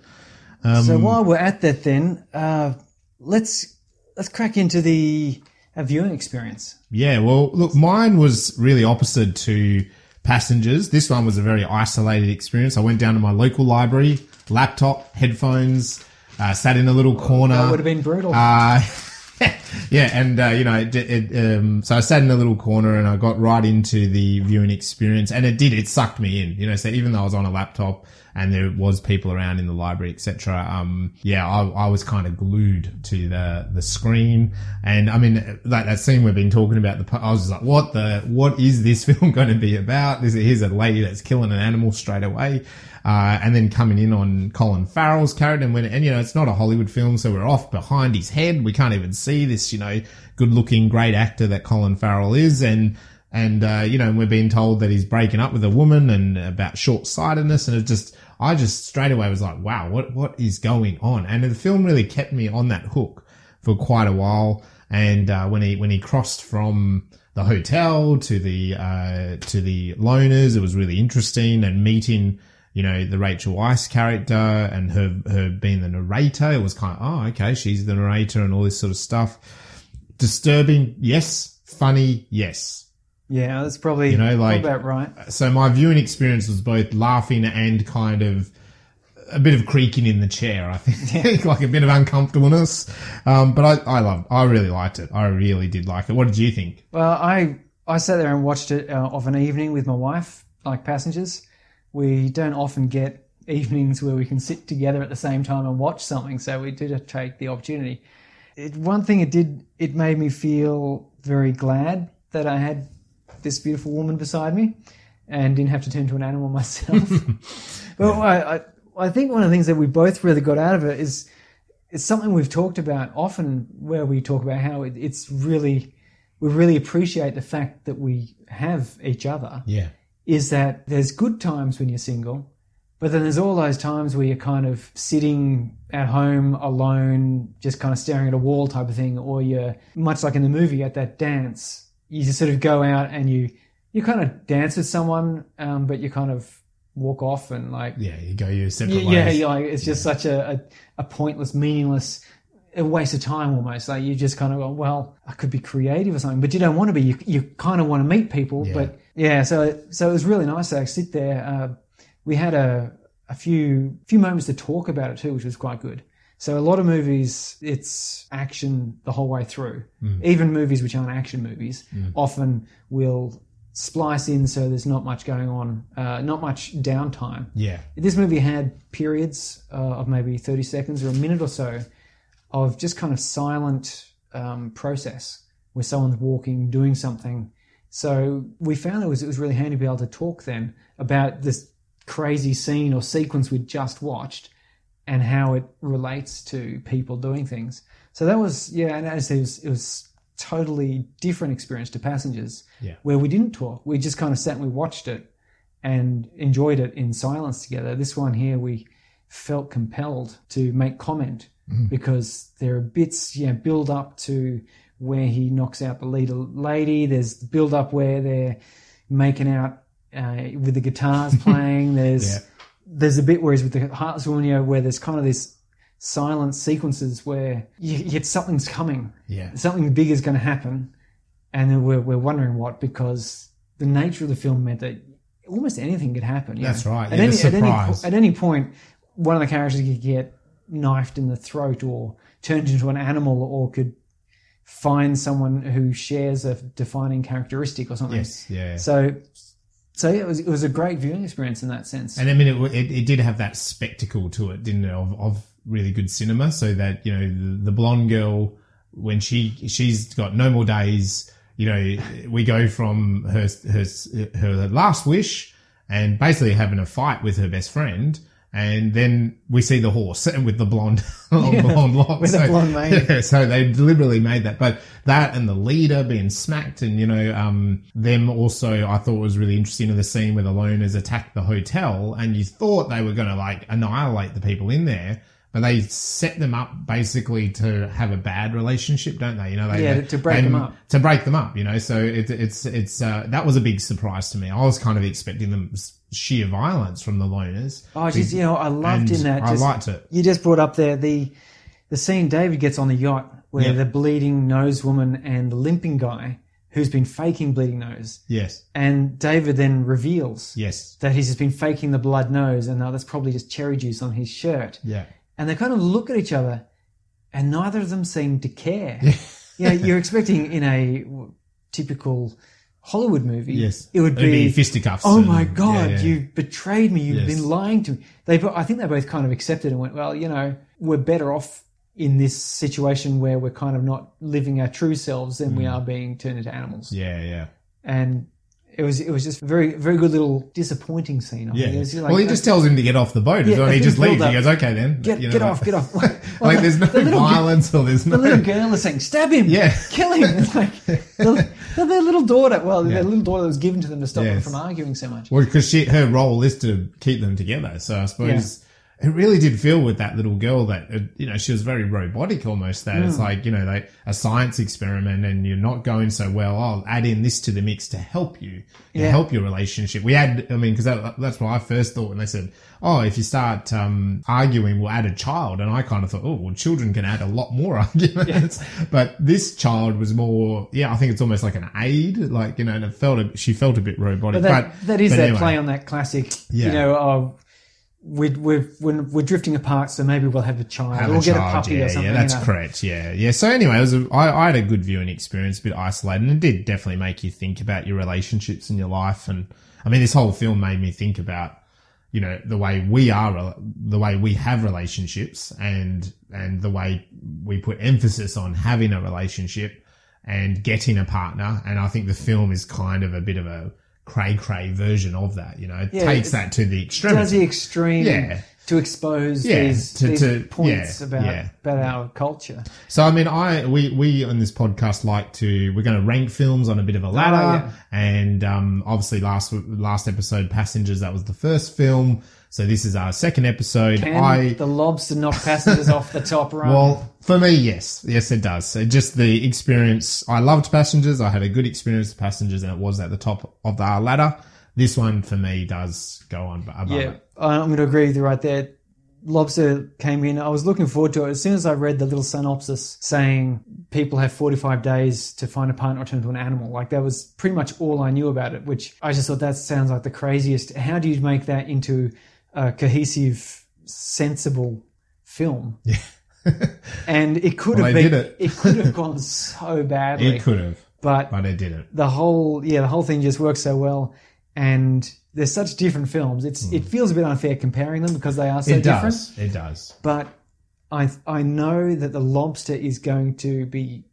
Um, so while we're at that, then uh, let's let's crack into the uh, viewing experience. Yeah, well, look, mine was really opposite to passengers. This one was a very isolated experience. I went down to my local library, laptop, headphones, uh, sat in a little corner. That would have been brutal. Uh, yeah, and uh, you know, it, it, um, so I sat in a little corner and I got right into the viewing experience, and it did. It sucked me in. You know, so even though I was on a laptop and there was people around in the library, etc. Um, yeah, I, I was kind of glued to the the screen, and I mean, that that scene we've been talking about. The I was like, what the what is this film going to be about? This here's a lady that's killing an animal straight away. Uh, and then coming in on Colin Farrell's character, and when and you know it's not a Hollywood film, so we're off behind his head. We can't even see this, you know, good-looking, great actor that Colin Farrell is, and and uh, you know we're being told that he's breaking up with a woman and about short-sightedness, and it just I just straight away was like, wow, what what is going on? And the film really kept me on that hook for quite a while. And uh, when he when he crossed from the hotel to the uh, to the loners, it was really interesting and meeting you know, the Rachel Weisz character and her, her being the narrator. It was kind of, oh, okay, she's the narrator and all this sort of stuff. Disturbing, yes. Funny, yes. yeah, that's probably You know, like- about right. So my viewing experience was both laughing and kind of a bit of creaking in the chair. I think like a bit of uncomfortableness. Um, but I, I loved, I really liked it. I really did like it. What did you think? Well, I I sat there and watched it uh, of an evening with my wife, like passengers. We don't often get evenings where we can sit together at the same time and watch something, so we did take the opportunity. It, one thing it did, it made me feel very glad that I had this beautiful woman beside me and didn't have to turn to an animal myself. but I, I, I think one of the things that we both really got out of it is it's something we've talked about often where we talk about how it, it's really we really appreciate the fact that we have each other Yeah. Is that there's good times when you're single but then there's all those times where you're kind of sitting at home alone just kind of staring at a wall type of thing or you're much like in the movie at that dance you just sort of go out and you you kind of dance with someone um, but you kind of walk off and like Yeah. You go your separate yeah, yeah, ways. yeah, like it's just such a, a, a pointless, meaningless, a waste of time almost. Like you just kind of go, well, I could be creative or something, but you don't want to be. You, you kind of want to meet people, Yeah. but yeah. So so it was really nice to sit there. Uh, we had a a few few moments to talk about it too, which was quite good. So a lot of movies, it's action the whole way through. Even movies which aren't action movies often will splice in so there's not much going on, uh, not much downtime. Yeah. This movie had periods uh, of maybe 30 seconds or a minute or so of just kind of silent um, process where someone's walking, doing something. So we found it was it was really handy to be able to talk then about this crazy scene or sequence we'd just watched and how it relates to people doing things. So that was yeah, and as it was, it was totally different experience to passengers Yeah. where we didn't talk. We just kind of sat and we watched it and enjoyed it in silence together. This one here, we felt compelled to make comment mm. because there are bits, you know, build up to where he knocks out the leader lady. There's the build up where they're making out uh, with the guitars playing. There's Yeah. there's a bit where he's with the Hearts harmonia where there's kind of this silent sequences where you, you something's coming Yeah. something big is going to happen, and then we're, we're wondering what because the nature of the film meant that almost anything could happen. That's know. right. At, Yeah, any, at, any, at any point, one of the characters could get knifed in the throat or turned into an animal or could find someone who shares a defining characteristic or something. Yes. Yeah. So, so yeah, it was it was a great viewing experience in that sense. And I mean, it, it, it did have that spectacle to it, didn't it? Of, of really good cinema. So that you know, the, the blonde girl when she she's got no more days. You know, we go from her her her last wish and basically having a fight with her best friend. And then we see the horse with the blonde, long blonde locks. with the blonde mane. Yeah, so they deliberately made that. But that and the leader being smacked and, you know, um, them also, I thought was really interesting in the scene where the loners attacked the hotel and you thought they were going to like annihilate the people in there. But they set them up basically to have a bad relationship, don't they? You know, they, Yeah, they- to break them up. To break them up, you know. So it, it's it's uh, that was a big surprise to me. I was kind of expecting them sheer violence from the loners. Oh, just you know, I loved in that. I liked it. You just brought up there the the scene David gets on the yacht where Yeah. the bleeding nose woman and the limping guy who's been faking bleeding nose, Yes, and David then reveals yes, that he's just been faking the blood nose, and now that's probably just cherry juice on his shirt. yeah. And they kind of look at each other, and neither of them seem to care. you know, you're expecting in a typical Hollywood movie, Yes. it would be, be fisticuffs Oh and- my god, yeah, yeah. you betrayed me. You've Yes. been lying to me. They, I think they both kind of accepted and went, well, you know, we're better off in this situation where we're kind of not living our true selves than we are being turned into animals. Mm. Yeah, yeah. And it was it was just a very very good little disappointing scene. I Yeah. was like, well, he just tells him to get off the boat, Yeah, and he just leaves. build-up. He goes, "Okay, then, get You know, get like- off, get off. Like, there's no the violence, or there's no. The little girl is saying, "Stab him! Yeah. kill him!" It's like the, the, their little daughter. Well, Yeah. their little daughter was given to them to stop them from arguing so much. Well, because she, her role is to keep them together. So I suppose it really did feel with that little girl that, uh, you know, she was very robotic almost that it's like, you know, like a science experiment and you're not going so well. I'll add in this to the mix to help you, to Yeah. help your relationship. We had, I mean, cause that, that's what I first thought when they said, Oh, if you start, um, arguing, we'll add a child. And I kind of thought, Oh, well, children can add a lot more arguments. But this child was more, yeah, I think it's almost like an aid, like, you know, and it felt, a, she felt a bit robotic. But that, but that is that anyway. play on that classic, Yeah. you know, of we're, we're, we're, we're drifting apart, so maybe we'll have a child Have or a get child, a puppy yeah, or something. Yeah, that's you know. correct. Yeah, yeah. So anyway, it was a, I, I had a good viewing experience, a bit isolated, and it did definitely make you think about your relationships in your life. And I mean, this whole film made me think about, you know, the way we are, the way we have relationships, and and the way we put emphasis on having a relationship and getting a partner. And I think the film is kind of a bit of a cray cray version of that. You know, it Yeah, takes that to the extreme. Does the extreme Yeah. to expose Yeah, these, to- these to- points yeah, about about our culture. So I mean, I we we on this podcast like to we're going to rank films on a bit of a ladder, Oh, and um, obviously last last episode, Passengers, that was the first film. So this is our second episode. Can I the lobster knock passengers off the top rung? well, for me, yes, yes, it does. So just the experience. I loved Passengers. I had a good experience with Passengers, and it was at the top of the ladder. This one for me does go on above yeah, it. I'm going to agree with you right there. Lobster came in. I was looking forward to it. As soon as I read the little synopsis saying people have 45 days to find a partner or turn into an animal, like that was pretty much all I knew about it, which I just thought that sounds like the craziest. How do you make that into a cohesive, sensible film? Yeah. And it could Well, have been, did it. could have gone so badly. It could have, but but it didn't. the whole yeah the whole thing just works so well and they're such different films it's it feels a bit unfair comparing them because they are so. It different does. It does. but i i know that the lobster is going to be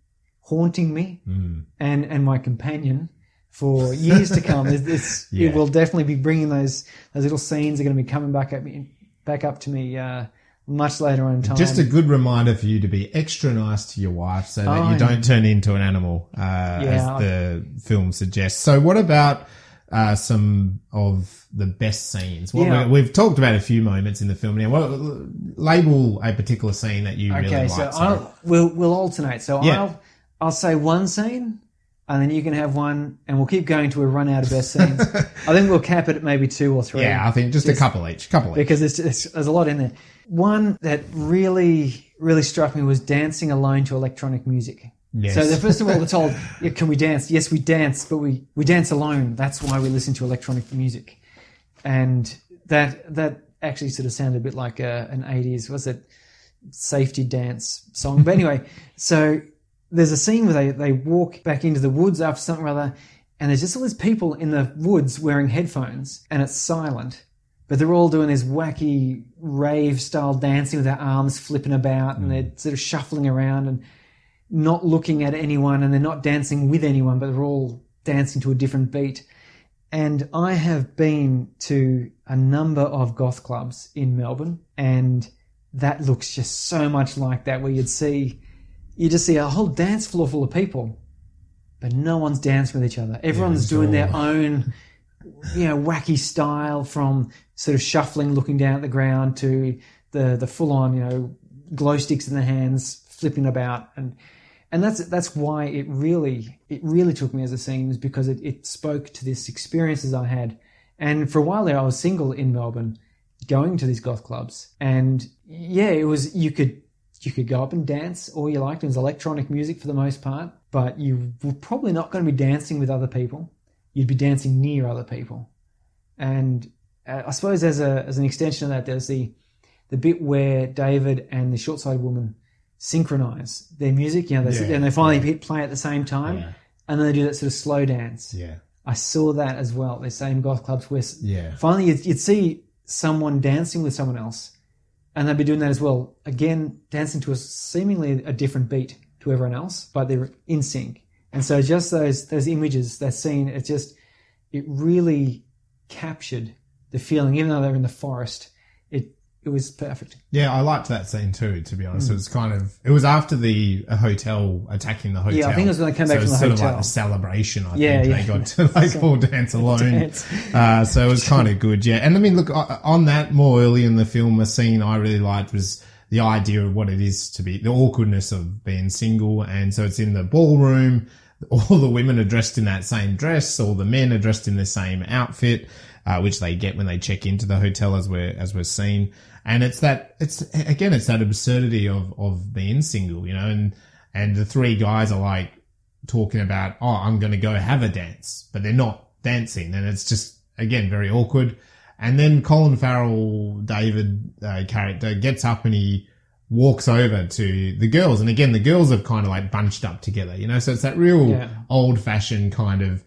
haunting me Hmm. and and my companion for years to come Yeah. it will definitely be bringing those those little scenes are going to be coming back at me back up to me uh much later on in time Just a good reminder for you to be extra nice to your wife so that Oh, you don't turn into an animal, uh, as I- the film suggests. So what about, uh, some of the best scenes? What Yeah. we, we've talked about a few moments in the film now. What, label a particular scene that you really Okay, like. so sorry. I'll, we'll we'll alternate. So Yeah. I'll I'll say one scene, and then you can have one, and we'll keep going till we run out of best scenes. I think we'll cap it at maybe two or three. yeah, I think just, a couple each, couple each. because it's, it's, there's a lot in there. One that really really struck me was dancing alone to electronic music. Yes. So the, first of all, they're told, yeah, "Can we dance?" Yes, we dance, but we we dance alone. That's why we listen to electronic music, and that that actually sort of sounded a bit like a, an '80s was it safety dance song. But anyway, so there's a scene where they they walk back into the woods after something or other, and there's just all these people in the woods wearing headphones, and it's silent. But they're all doing this wacky rave style dancing with their arms flipping about, and hmm. they're sort of shuffling around and not looking at anyone and they're not dancing with anyone, but they're all dancing to a different beat. And I have been to a number of goth clubs in Melbourne, and that looks just so much like that, where you'd see, you just see a whole dance floor full of people, but no one's dancing with each other. Everyone's it's doing their own, you know, wacky style from sort of shuffling, looking down at the ground to the the full on, you know, glow sticks in their hands, flipping about, and and that's that's why it really it really took me as a scene is because it, it spoke to this experiences I had, and for a while there I was single in Melbourne, going to these goth clubs, and yeah, it was you could you could go up and dance all you liked. It was electronic music for the most part, but you were probably not going to be dancing with other people. You'd be dancing near other people, and uh, I suppose as a as an extension of that, there's the the bit where David and the short-sighted woman synchronize their music. You know, they sit Yeah, and they finally hit play at the same time, Yeah. and then they do that sort of slow dance. Yeah. I saw that as well. The same goth clubs where Yeah. finally you'd, you'd see someone dancing with someone else, and they'd be doing that as well. Again, dancing to a seemingly a different beat to everyone else, but they're in sync. And so just those those images, that scene, it just it really captured the feeling. Even though they're in the forest, it it was perfect. Yeah, I liked that scene too. To be honest, it was kind of it was after the hotel attacking the hotel. Yeah, I think it was when they came back so from it's the sort of like a celebration. I Yeah, think yeah. they got to like all dance alone. Dance. Uh, so it was kind of good. Yeah, and I mean, look on that more early in the film, a scene I really liked was the idea of what it is to be the awkwardness of being single, and so it's in the ballroom. All the women are dressed in that same dress. All the men are dressed in the same outfit, uh, which they get when they check into the hotel, as we're as we're seen. And it's that it's again, it's that absurdity of of being single, you know. And and the three guys are like talking about, oh, I'm going to go have a dance, but they're not dancing, and it's just again very awkward. And then Colin Farrell, David uh, character, gets up and he walks over to the girls. And again, the girls have kind of like bunched up together, you know? So it's that real Yeah. old fashioned kind of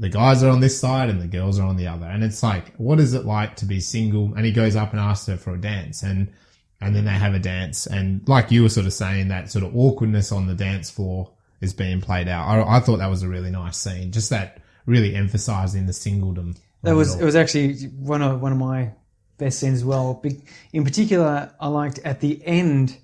the guys are on this side and the girls are on the other. And it's like, what is it like to be single? And he goes up and asks her for a dance and, and then they have a dance. And like you were sort of saying, that sort of awkwardness on the dance floor is being played out. I, I thought that was a really nice scene. Just that really emphasizing the singledom. That was it it was actually one of one of my best scenes as well. In particular, I liked at the end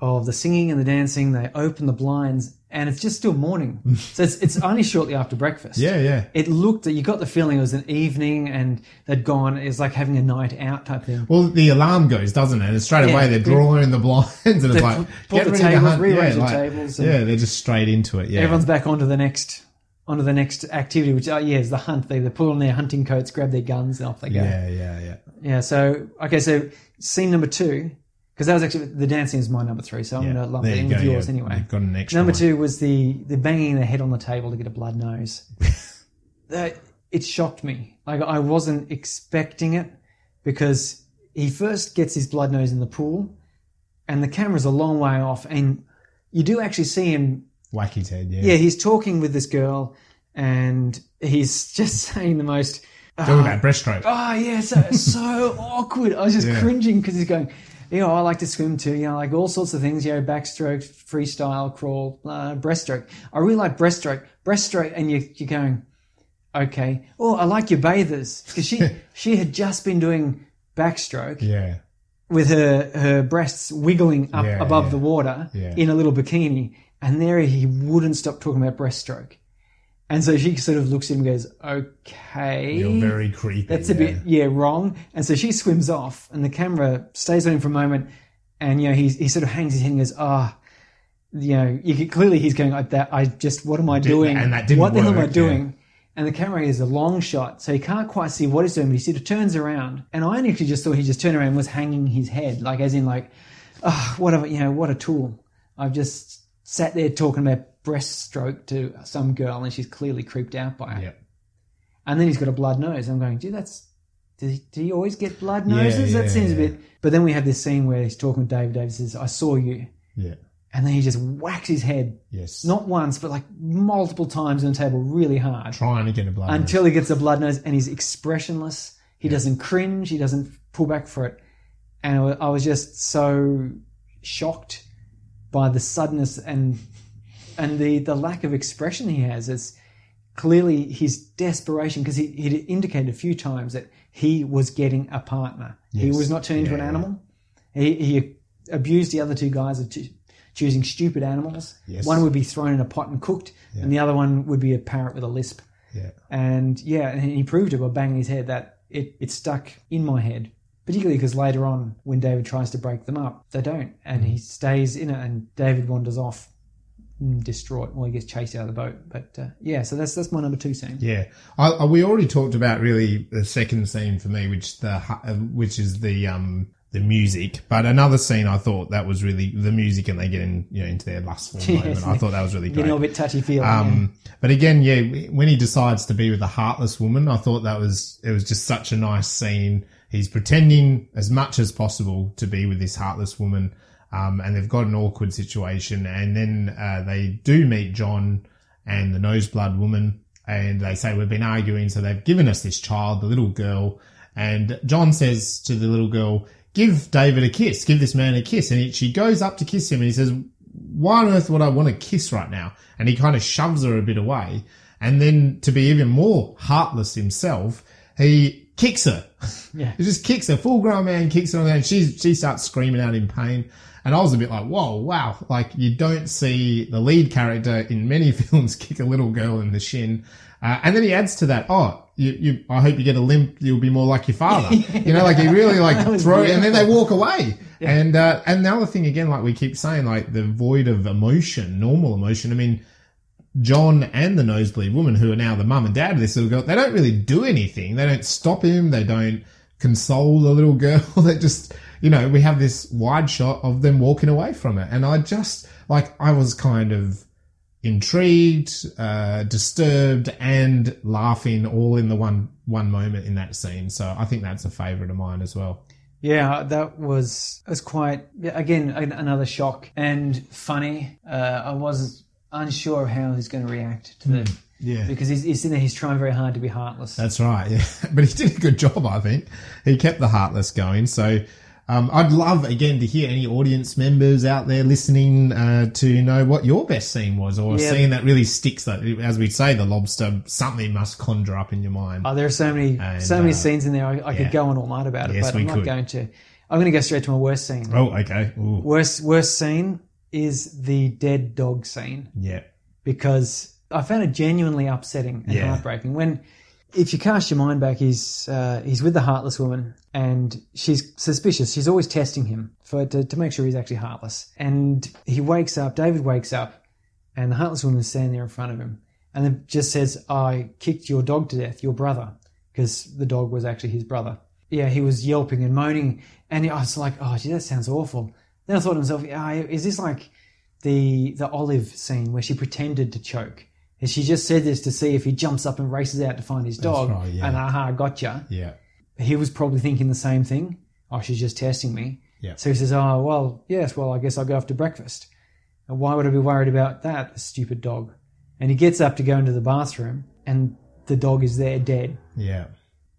of the singing and the dancing. They open the blinds, and it's just still morning, so it's it's only shortly after breakfast. Yeah, yeah. It looked that you got the feeling it was an evening, and they'd gone. It's like having a night out type thing. Well, the alarm goes, doesn't it? And straight Yeah. away they're drawing the blinds, and it's like put get the ready to tables, hunt. rearrange yeah, the like- tables and- yeah, they're just straight into it. Yeah, Everyone's back onto the next onto the next activity, which uh, yeah is the hunt. They they put on their hunting coats, grab their guns, and off they go. yeah, yeah, yeah. Yeah. So okay, so scene number two, because that was actually the dancing is my number three. So I'm yeah. going to lump There it you in go, with yours yeah. anyway. You've got an extra Number one. two was the the banging the head on the table to get a blood nose. that it shocked me. Like I wasn't expecting it because he first gets his blood nose in the pool, and the camera's a long way off, and you do actually see him Whack his head. Yeah, yeah, he's talking with this girl, and he's just saying the most. talking ah, about breaststroke. Oh yeah, so so awkward. I was just Yeah. cringing because he's going. You know, I like to swim too. You know, like all sorts of things. You know, backstroke, freestyle, crawl, uh, breaststroke. I really like breaststroke, breaststroke, and you, you're going, okay. Oh, I like your bathers because she she had just been doing backstroke Yeah, with her her breasts wiggling up Yeah, above yeah. the water Yeah. in a little bikini, and there he wouldn't stop talking about breaststroke, and so she sort of looks at him and goes, "Okay, you're very creepy. that's a yeah. bit yeah wrong," and so she swims off, and the camera stays on him for a moment, and you know he he sort of hangs his head and goes, "Ah." you know, you can, clearly he's going like that. I just, what am I doing? and that didn't what the hell am I work, doing? And the camera is a long shot, so he can't quite see what he's doing, but he sort of turns around. And I actually just thought he just turned around and was hanging his head, like as in like, oh, what a, you know, what a tool. I've just sat there talking about breaststroke to some girl and she's clearly creeped out by it. Yeah. And then he's got a blood nose. I'm going, gee, that's, did he, did he always get blood noses? yeah, that seems yeah. a bit. But then we have this scene where he's talking with David. David says, I saw you. Yeah. And then he just whacks his head, Yes. not once, but like multiple times on the table really hard trying to get a blood. Nose. Until he gets a blood nose and he's expressionless. He doesn't cringe. He doesn't pull back for it. And I was just so shocked by the suddenness and and the, the lack of expression he has. is clearly his desperation because he he indicated a few times that he was getting a partner. He was not turned into an Yeah. animal. He, he abused the other two guys of t- choosing stupid animals. Yes. One would be thrown in a pot and cooked, and the other one would be a parrot with a lisp. Yeah. And yeah, and he proved it by banging his head that it, it stuck in my head. Particularly because later on, when David tries to break them up, they don't. And he stays in it, and David wanders off mm, distraught. Well, he gets chased out of the boat. But uh, yeah, so that's that's my number two scene. Yeah, I, we already talked about really the second scene for me, which the uh, which is the um the music. But another scene I thought that was really the music, and they get in you know into their lustful moment. I thought that was really great. Getting a little bit touchy feely. Um, but again, yeah, when he decides to be with a heartless woman, I thought that was it was just such a nice scene. He's pretending as much as possible to be with this heartless woman, um, and they've got an awkward situation, and then uh, they do meet John and the noseblood woman, and they say we've been arguing, so they've given us this child, the little girl, and John says to the little girl, "Give David a kiss, give this man a kiss," and he, she goes up to kiss him, and he says, why on earth would I want to kiss right now? And he kind of shoves her a bit away. And then to be even more heartless himself, he kicks her. Yeah. he just kicks her. Full grown man kicks her and she, she starts screaming out in pain. And I was a bit like, whoa, wow. Like you don't see the lead character in many films kick a little girl in the shin. Uh, and then he adds to that, oh, you, you, I hope you get a limp. You'll be more like your father. you know, like he really like throw, and then they walk away. And, uh, and the other thing again, like we keep saying, like the void of emotion, normal emotion. I mean, John and the nosebleed woman, who are now the mum and dad of this little girl, they don't really do anything. They don't stop him. They don't console the little girl. they just, you know, we have this wide shot of them walking away from it. And I just, like, I was kind of intrigued, uh, disturbed, and laughing all in the one one moment in that scene. So I think that's a favourite of mine as well. Yeah, that was was quite again another shock and funny. Uh, I was unsure of how he's going to react to the Yeah. because he's, he's in there. He's trying very hard to be heartless. That's right. Yeah, but he did a good job, I think. He kept the heartless going. So um, I'd love again to hear any audience members out there listening uh, to know what your best scene was, or a scene that really sticks. That, as we say, the lobster something must conjure up in your mind. Oh, there are so many And, so many uh, scenes in there. I, I yeah. could go on all night about it, Yes, but we I'm not could. going to. I'm going to go straight to my worst scene. oh, okay. Ooh. Worst worst scene is the dead dog scene. Yeah. because I found it genuinely upsetting and Yeah. heartbreaking. When, if you cast your mind back, he's uh, he's with the heartless woman, and she's suspicious. She's always testing him for to, to make sure he's actually heartless. And he wakes up. David wakes up, and the heartless woman is standing there in front of him, and then just says, "I kicked your dog to death, your brother," because the dog was actually his brother. Yeah, he was yelping and moaning, and I was like, "Oh, gee, that sounds awful." Then I thought to myself, "Ah, "Is this like?" the the olive scene where she pretended to choke. And she just said this to see if he jumps up and races out to find his dog. right, yeah. And aha, gotcha. Yeah. He was probably thinking the same thing. Oh, she's just testing me. Yeah. So he says, Oh, well, yes, well, I guess I'll go after breakfast. And why would I be worried about that, stupid dog? And he gets up to go into the bathroom, and the dog is there dead. Yeah.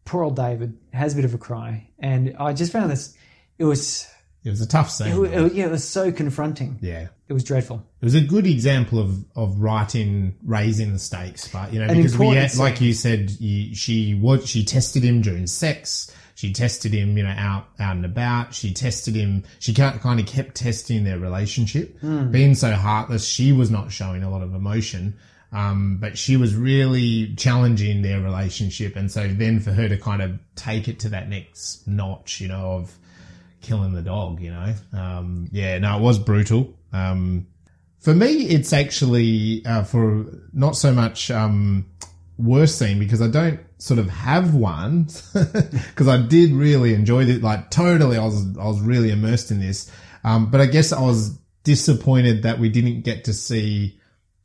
Poor old David has a bit of a cry. And I just found this, it was, It was a tough scene. it, it- yeah, it was so confronting. yeah. It was dreadful. It was a good example of, of writing, raising the stakes, but you know, An because we, had, like you said, you, she was, she tested him during sex. She tested him, you know, out, out and about. She tested him. She kind kind of kept testing their relationship. Hmm. Being so heartless, she was not showing a lot of emotion. Um, but she was really challenging their relationship. And so then for her to kind of take it to that next notch, you know, of, killing the dog, you know. Um, yeah, no, it was brutal. Um, for me, it's actually uh, for not so much um, worst scene because I don't sort of have one because I did really enjoy it. Like totally, I was I was really immersed in this. Um, but I guess I was disappointed that we didn't get to see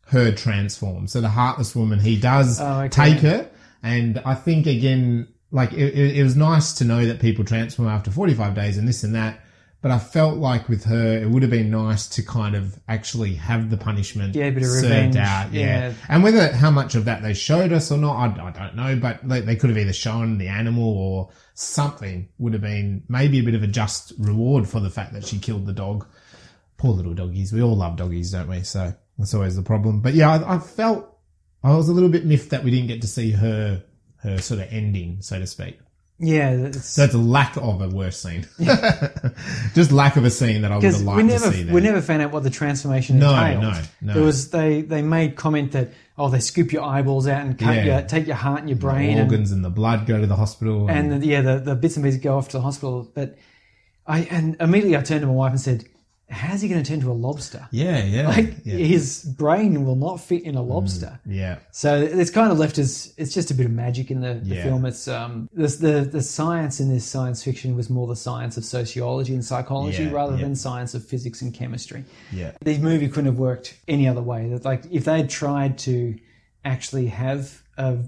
her transform. So the heartless woman, he does Oh, okay. take her, and I think again, like it, it, it was nice to know that people transform after 45 days and this and that. But I felt like with her, it would have been nice to kind of actually have the punishment Yeah, bit of served revenge. out. Yeah. Yeah. And whether how much of that they showed us or not, I, I don't know. But they, they could have either shown the animal or something would have been maybe a bit of a just reward for the fact that she killed the dog. Poor little doggies. We all love doggies, don't we? So that's always the problem. But yeah, I, I felt I was a little bit miffed that we didn't get to see her her sort of ending, so to speak. Yeah, that's a lack of a worse scene. Just lack of a scene that I would have liked we never to see. There. we never found out what the transformation No, entailed. no, no. There was they they made comment that oh they scoop your eyeballs out and cut Yeah. your take your heart and your brain and, organs and the blood go to the hospital. and the, yeah the, the bits and pieces go off to the hospital. But I and immediately I turned to my wife and said, "How's he going to turn to a lobster? yeah, yeah, Like yeah. his brain will not fit in a lobster." yeah. So it's kind of left as it's just a bit of magic in the, the Yeah. film. It's um the, the the science in this science fiction was more the science of sociology and psychology Yeah, rather than science of physics and chemistry. Yeah. The movie couldn't have worked any other way. That like if they had tried to actually have a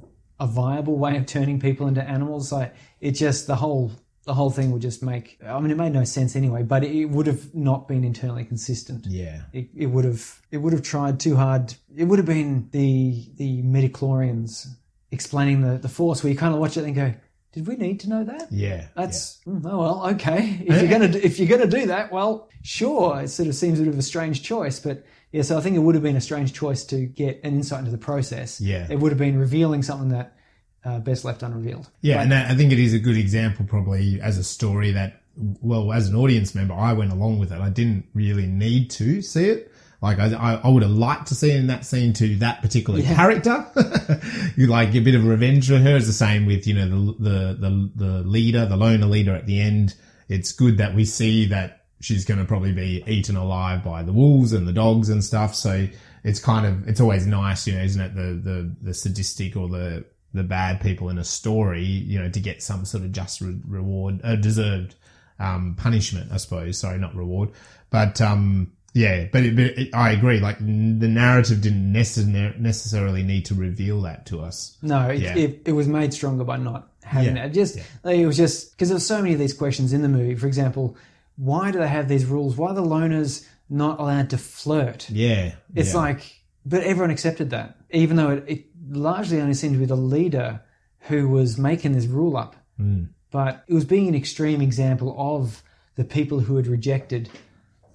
a viable way of turning people into animals, like it just the whole the whole thing would just make. I mean, it made no sense anyway. But it would have not been internally consistent Yeah. it, it would have it would have tried too hard. It would have been the the midichlorians explaining the, the force where you kind of watch it and go, did we need to know that? Yeah. That's mm, oh well, okay. If you're gonna if you're gonna do that, well, sure. It sort of seems a bit of a strange choice, but yeah. So I think it would have been a strange choice to get an insight into the process. Yeah. it would have been revealing something that uh, best left unrevealed. Yeah, and that, I think it is a good example, probably as a story that, well, as an audience member, I went along with it. I didn't really need to see it. Like I, I, would have liked to see in that scene to that particular character. you like a bit of revenge for her. It's the same with you know the the the, the leader, the loner leader at the end. It's good that we see that she's going to probably be eaten alive by the wolves and the dogs and stuff. So it's kind of it's always nice, you know, isn't it? The the the sadistic or the the bad people in a story, you know, to get some sort of just re- reward, uh, deserved um, punishment, I suppose. Sorry, not reward, but um, Yeah, but, it, but it, I agree. Like n- the narrative didn't necessar- necessarily need to reveal that to us. No, it, Yeah. it, it was made stronger by not having Yeah. it. Just like, it was just because there were so many of these questions in the movie. For example, why do they have these rules? Why are the loners not allowed to flirt? Yeah, It's yeah. like, but everyone accepted that, even though it largely only seemed to be the leader who was making this rule up. Hmm. But it was being an extreme example of the people who had rejected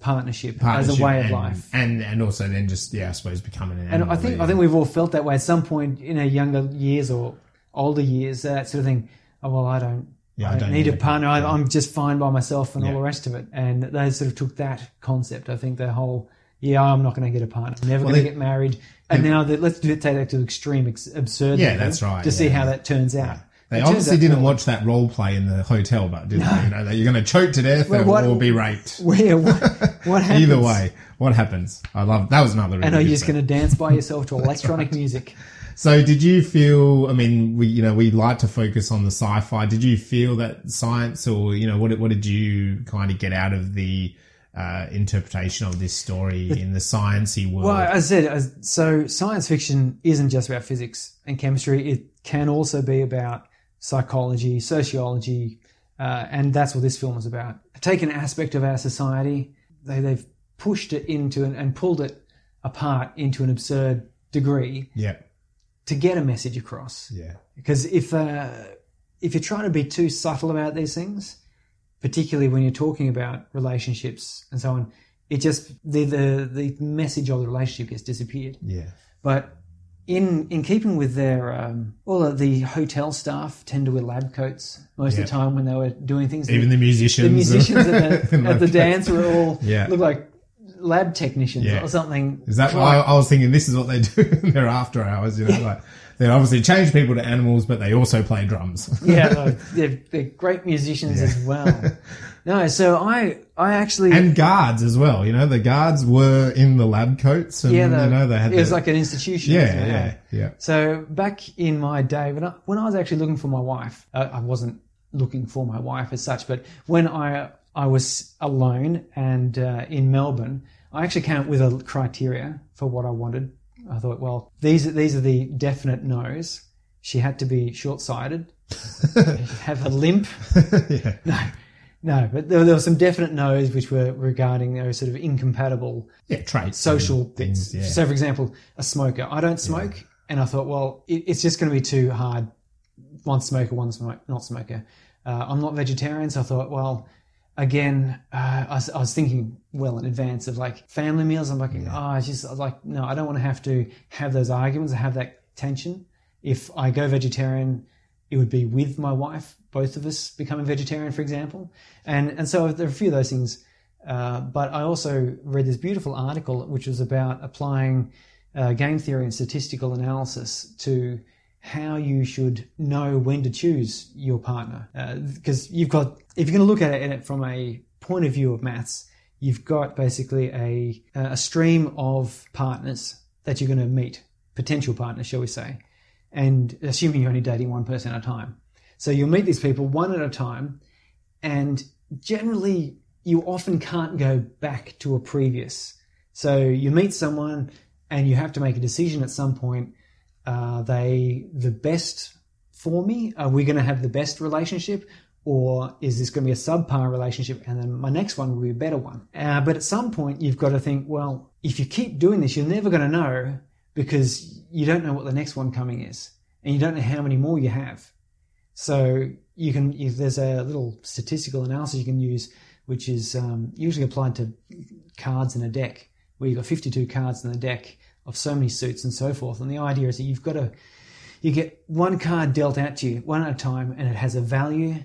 partnership, as a way of life. and and also then just yeah, I suppose becoming an And. I think I think we've all felt that way at some point in our younger years or older years. That sort of thing. Oh well, I don't. Yeah, I don't, need, a partner. I, I'm just fine by myself and all the rest of it. And they sort of took that concept. I think the whole, yeah, I'm not going to get a partner. I'm never Well, going to get married. And now that let's do it, take that to extreme ex- absurd. Yeah, that's right, To see yeah, how that turns out. They It obviously didn't watch that role play in the hotel, but did they? You know, that you're going to choke to death Well, what- or be raped. Where what, what happens? Either way, what happens? I love that was another. Really And are you just going to dance by yourself to electronic music? So, did you feel? I mean, we you know we like to focus on the sci-fi. Did you feel that science, or you know, what what did you kind of get out of the uh, interpretation of this story in the sciencey world? Well, as I said, as, so science fiction isn't just about physics and chemistry. It can also be about psychology, sociology, uh, and that's what this film is about. Take an aspect of our society, they, they've pushed it into and, and pulled it apart into an absurd degree yeah, to get a message across. yeah, Because if uh, if you're trying to be too subtle about these things, particularly when you're talking about relationships and so on, it just the the, the message of the relationship has disappeared. yeah, But in in keeping with their um, well, the hotel staff tend to wear lab coats most Yeah. of the time when they were doing things. even the musicians. the musicians at the, at the dance were all Yeah. look like lab technicians Yeah. or something. Is that why I was thinking this is what they do in their after hours? You know, like they obviously change people to animals, but they also play drums. yeah, no, they're, they're great musicians as well. No, so I I actually and guards as well. You know, the guards were in the lab coats, and yeah, the, you know they had it was like an institution. yeah, wasn't yeah, yeah. So back in my day, when I, when I was actually looking for my wife, uh, I wasn't looking for my wife as such, but when I I was alone and uh, in Melbourne, I actually came up with a criteria for what I wanted. I thought, well, these are, these are the definite no's. She had to be short sighted, have a limp. yeah. No, no, but there, there were some definite no's which were regarding those sort of incompatible Yeah, traits, social things. bits. Yeah, So, for example, a smoker. I don't smoke, and I thought, well, it, it's just going to be too hard. One smoker, one smoke, not smoker. Uh, I'm not vegetarian, so I thought, well, again, uh, I, was, I was thinking well in advance of like family meals. I'm like, oh, it's just like, no, I don't want to have to have those arguments, have that tension. If I go vegetarian, it would be with my wife, both of us becoming vegetarian, for example. And and so there are a few of those things. Uh, but I also read this beautiful article which was about applying uh, game theory and statistical analysis to how you should know when to choose your partner. Uh, because you've got, if you're going to look at it from a point of view of maths, you've got basically a, a stream of partners that you're going to meet, potential partners, shall we say, and assuming you're only dating one person at a time. So you'll meet these people one at a time, and generally you often can't go back to a previous. So you meet someone and you have to make a decision at some point. Are they the best for me? Are we going to have the best relationship? Or is this going to be a subpar relationship and then my next one will be a better one? Uh, but at some point, you've got to think, well, if you keep doing this, you're never going to know because you don't know what the next one coming is and you don't know how many more you have. So you can, if there's a little statistical analysis you can use, which is um, usually applied to cards in a deck, where you've got 52 cards in the deck of so many suits and so forth. And the idea is that you've got to, you get one card dealt out to you one at a time, and it has a value.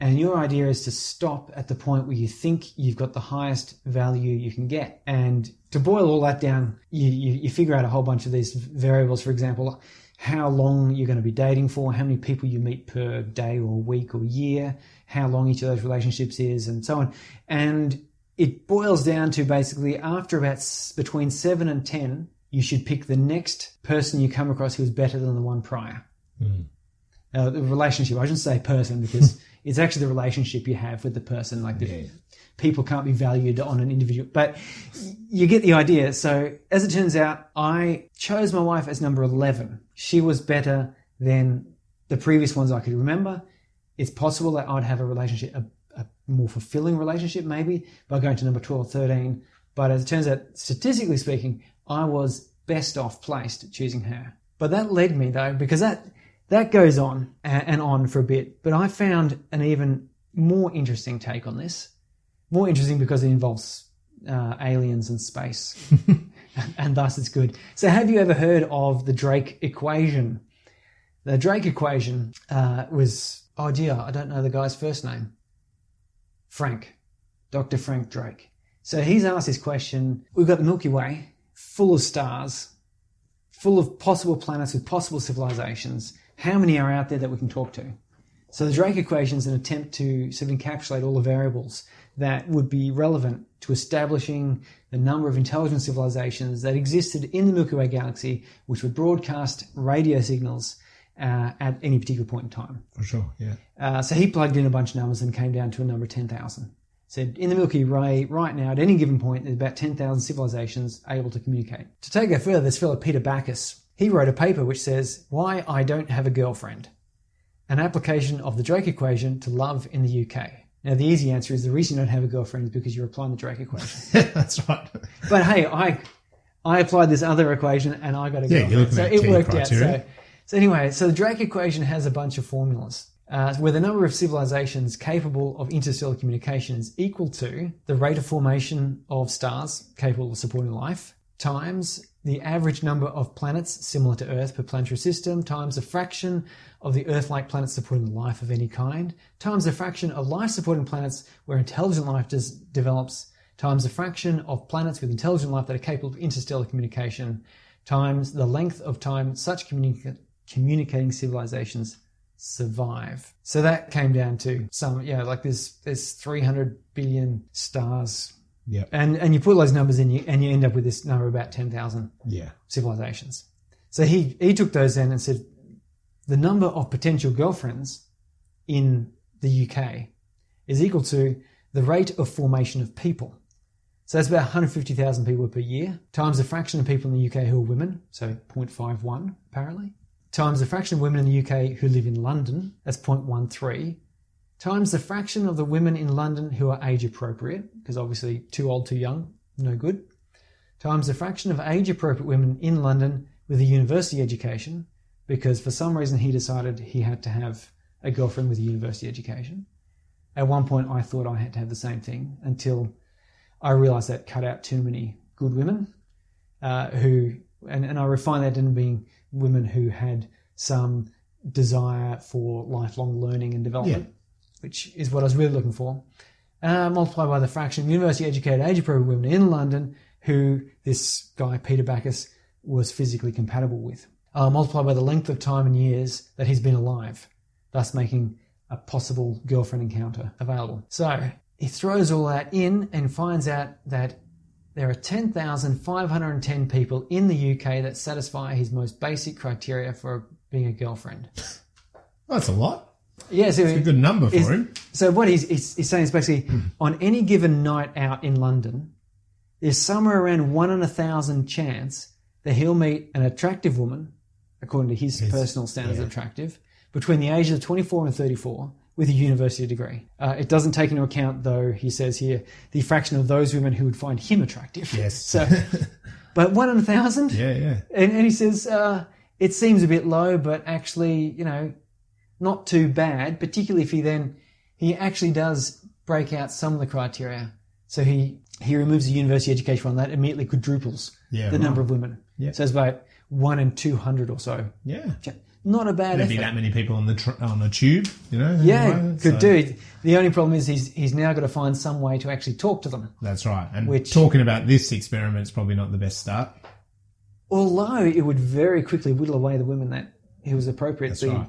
And your idea is to stop at the point where you think you've got the highest value you can get. And to boil all that down, you, you, you figure out a whole bunch of these variables. For example, how long you're going to be dating for, how many people you meet per day or week or year, how long each of those relationships is, and so on. And it boils down to basically after about between seven and 10, you should pick the next person you come across who's better than the one prior. uh, the relationship. I shouldn't say person because it's actually the relationship you have with the person. Like the, Yeah. people can't be valued on an individual, but you get the idea. So as it turns out, I chose my wife as number 11. She was better than the previous ones I could remember. It's possible that I'd have a relationship, a, a more fulfilling relationship maybe by going to number 12, 13. But as it turns out, statistically speaking, I was best off placed choosing her. But that led me though, because that, that goes on and, on for a bit. But I found an even more interesting take on this more interesting because it involves uh, aliens and space, and thus it's good. So, have you ever heard of the Drake equation? The Drake equation uh, was oh dear, I don't know the guy's first name. Frank, Dr. Frank Drake. So he's asked this question. We've got the Milky Way, full of stars, full of possible planets with possible civilizations. How many are out there that we can talk to? So the Drake equation is an attempt to sort of encapsulate all the variables that would be relevant to establishing the number of intelligent civilizations that existed in the Milky Way galaxy, which would broadcast radio signals uh, at any particular point in time. For sure. Yeah. Uh, so he plugged in a bunch of numbers and came down to a number of 10,000. Said in the Milky Way right now, at any given point, there's about 10,000 civilizations able to communicate. To take it further, this fellow Peter Backus, he wrote a paper which says, Why I Don't Have a Girlfriend an application of the Drake equation to love in the UK. Now, the easy answer is the reason you don't have a girlfriend is because you're applying the Drake equation. That's right. but hey, I I applied this other equation and I got a Yeah, girlfriend. So at it worked criteria. out. So, so anyway, so the Drake equation has a bunch of formulas. Uh, where the number of civilizations capable of interstellar communication is equal to the rate of formation of stars capable of supporting life times the average number of planets similar to Earth per planetary system times a fraction of the Earth-like planets supporting life of any kind times the fraction of life-supporting planets where intelligent life develops times the fraction of planets with intelligent life that are capable of interstellar communication times the length of time such communica- communicating civilizations survive. So that came down to some, yeah, like there's there's 300 billion stars, Yeah. and and you put those numbers in, you, and you end up with this number of about 10,000 Yeah. civilizations. So he he took those in and said the number of potential girlfriends in the UK is equal to the rate of formation of people. So that's about 150,000 people per year, times the fraction of people in the UK who are women, so 0.51 apparently, times the fraction of women in the UK who live in London, that's 0.13, times the fraction of the women in London who are age appropriate, because obviously too old, too young, no good, times the fraction of age appropriate women in London with a university education, because for some reason he decided he had to have a girlfriend with a university education. At one point, I thought I had to have the same thing until I realized that cut out too many good women uh, who, and, and I refined that into being women who had some desire for lifelong learning and development, which is what I was really looking for. Uh, multiplied by the fraction of university educated age appropriate women in London who this guy, Peter Backus, was physically compatible with. Uh, multiplied by the length of time and years that he's been alive, thus making a possible girlfriend encounter available. So he throws all that in and finds out that there are 10,510 people in the UK that satisfy his most basic criteria for being a girlfriend. That's a lot. Yeah, so A good number for him. so what he's, he's, he's saying is basically hmm. on any given night out in London, there's somewhere around one in a thousand chance that he'll meet an attractive woman, according to his personal standards of attractive, between the ages of 24 and 34 with a university degree. Uh, it doesn't take into account, though, he says here, the fraction of those women who would find him attractive. Yes. So, but one in a thousand? Yeah, yeah. And, and he says, uh, it seems a bit low, but actually, you know, not too bad, particularly if he then, he actually does break out some of the criteria. So he, he removes the university education from that, immediately quadruples Yeah, the right. number of women. Yeah. So it's about one in 200 or so. Yeah. Not a bad There'd be that many people on the tr- on a tube, you know. Yeah, anyway, could so- do. The only problem is he's, he's now got to find some way to actually talk to them. That's right. And Which- talking about this experiment is probably not the best start. Although it would very quickly whittle away the women that he was appropriately right.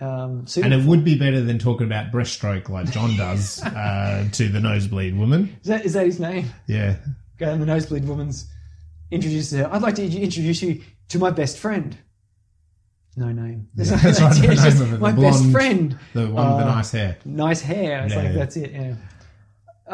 um, And it for. would be better than talking about breaststroke like John does uh, to the nosebleed woman. Is that, is that his name? Yeah. And the nosebleed woman's introduces her. I'd like to introduce you to my best friend. No name. Yeah, that's right, no it's name just my best friend. The one with the Oh. nice hair. Nice hair. It's Yeah, like that's it. Yeah.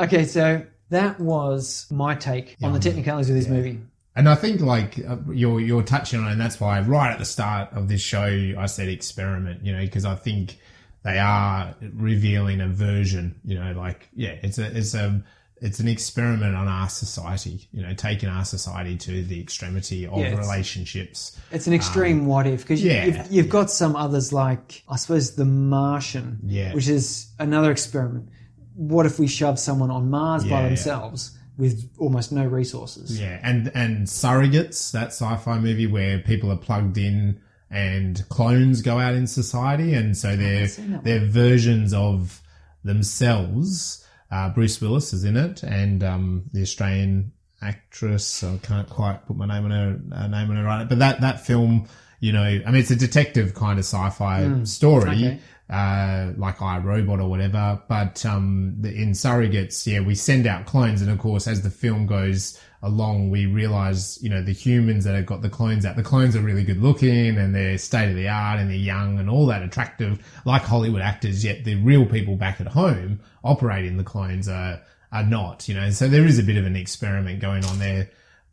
Okay, so that was my take on the technicalities of this movie. And I think like uh, you're you're touching on, it, and that's why right at the start of this show I said experiment, you know, because I think they are revealing a version, you know, like yeah, it's a it's a it's an experiment on our society, you know, taking our society to the extremity of Yeah, it's- relationships. It's an extreme what if because Um, yeah, you, you've, you've got some others like I suppose the Martian, Yeah. which is another experiment. What if we shove someone on Mars Yeah, by yeah. themselves with almost no resources? Yeah, and and surrogates, that sci-fi movie where people are plugged in and clones go out in society, and so they're they're versions of themselves. Uh, Bruce Willis is in it, and um, the Australian actress. I can't quite put my name on her uh, name on her right, but that that film, you know, I mean, it's a detective kind of sci-fi story okay. uh, like I Robot or whatever. But um, the, in Surrogates, yeah, we send out clones, and of course, as the film goes along, we realize, you know, the humans that have got the clones out, the clones are really good looking, and they're state of the art, and they're young, and all that attractive, like Hollywood actors. Yet the real people back at home operating the clones are are not, you know. So there is a bit of an experiment going on there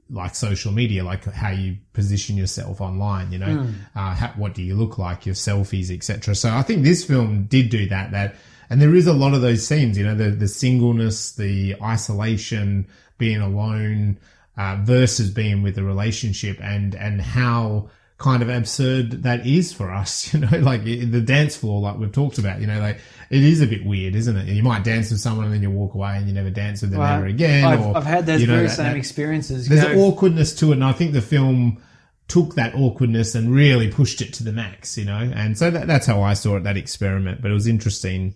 like social media, like how you position yourself online, you know, uh, how, what do you look like, your selfies, etc. So I think this film did do that, that, and there is a lot of those scenes, you know, the, the singleness, the isolation, being alone, uh, versus being with a relationship and, and how kind of absurd that is for us, you know, like the dance floor, like we've talked about, you know, like it is a bit weird, isn't it? You might dance with someone and then you walk away and you never dance with them Well, ever again. I've, or, I've had those you know, very that- same that- experiences. there's You an know, awkwardness to it, and I think the film took that awkwardness and really pushed it to the max, you know. And so that, that's how I saw it, that experiment. But it was interesting.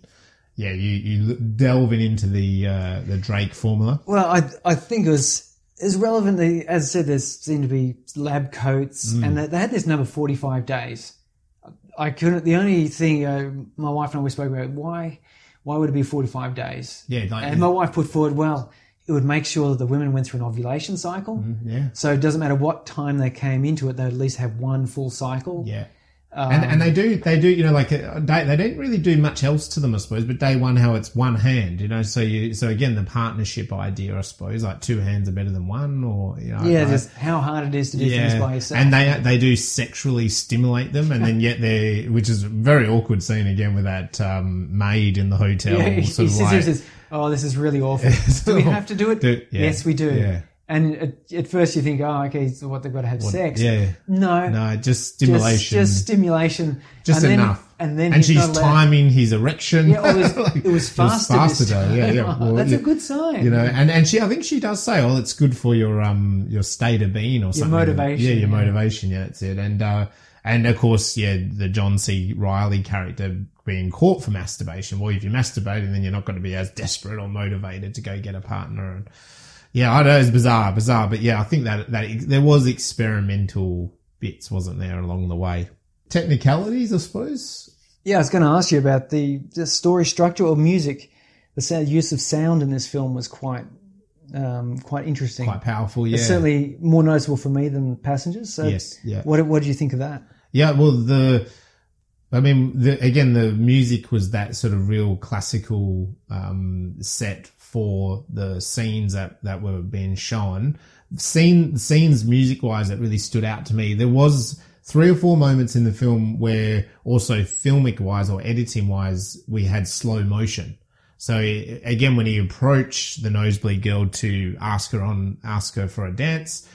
Yeah, you you delving into the uh, the Drake formula. Well, I I think it was as relevant. As I said, there seemed to be lab coats, Mm. and they, they had this number forty five days. I couldn't. The only thing uh, my wife and I we spoke about why why would it be forty five days? Yeah, like And my wife put forward, well, it would make sure that the women went through an ovulation cycle. yeah, So it doesn't matter what time they came into it; they at least have one full cycle. yeah. And and they do they do you know like uh, day, they don't really do much else to them I suppose but day one how it's one hand you know so you so again the partnership idea I suppose like two hands are better than one or you know Yeah, just how hard it is to do things by yourself. And they they do sexually stimulate them, and then yet they, which is a very awkward scene again with that um, maid in the hotel. Yeah, he, sort he of sits like, says, "Oh, this is really awful. do we have to do it? Do- yeah, Yes, we do." yeah. And at, at first you think, "Oh, okay, so what they've got to have sex?" yeah. No, no, just just, stimulation, just just, stimulation, and then, enough. And then and he's she's timing his erection. Yeah, it was, Like, it was faster. faster this though. time. Yeah, yeah. Well, That's you- a good sign. You know, and, and she, I think she does say, "Oh, it's good for your um your state of being or something." Your motivation, Yeah, your yeah. motivation. Yeah, that's it. And uh, and of course, yeah, the John C. Reilly character being caught for masturbation. Well, if you're masturbating, then you're not going to be as desperate or motivated to go get a partner. And yeah, I know it's bizarre, bizarre, but yeah, I think that that there was experimental bits, wasn't there, along the way. Technicalities, I suppose. Yeah, I was going to ask you about the, the story structure or music. The sound, use of sound in this film was quite um, quite interesting. Quite powerful, yeah. It's certainly more noticeable for me than Passengers. So, Yes, yeah. What what did you think of that? Yeah, well, the, I mean, the, again, the music was that sort of real classical um, set for the scenes that, that were being shown. Scene scenes music wise that really stood out to me. There was three or four moments in the film where also filmic wise or editing wise we had slow motion. So again, when he approached the nosebleed girl to ask her on, ask her for a dance,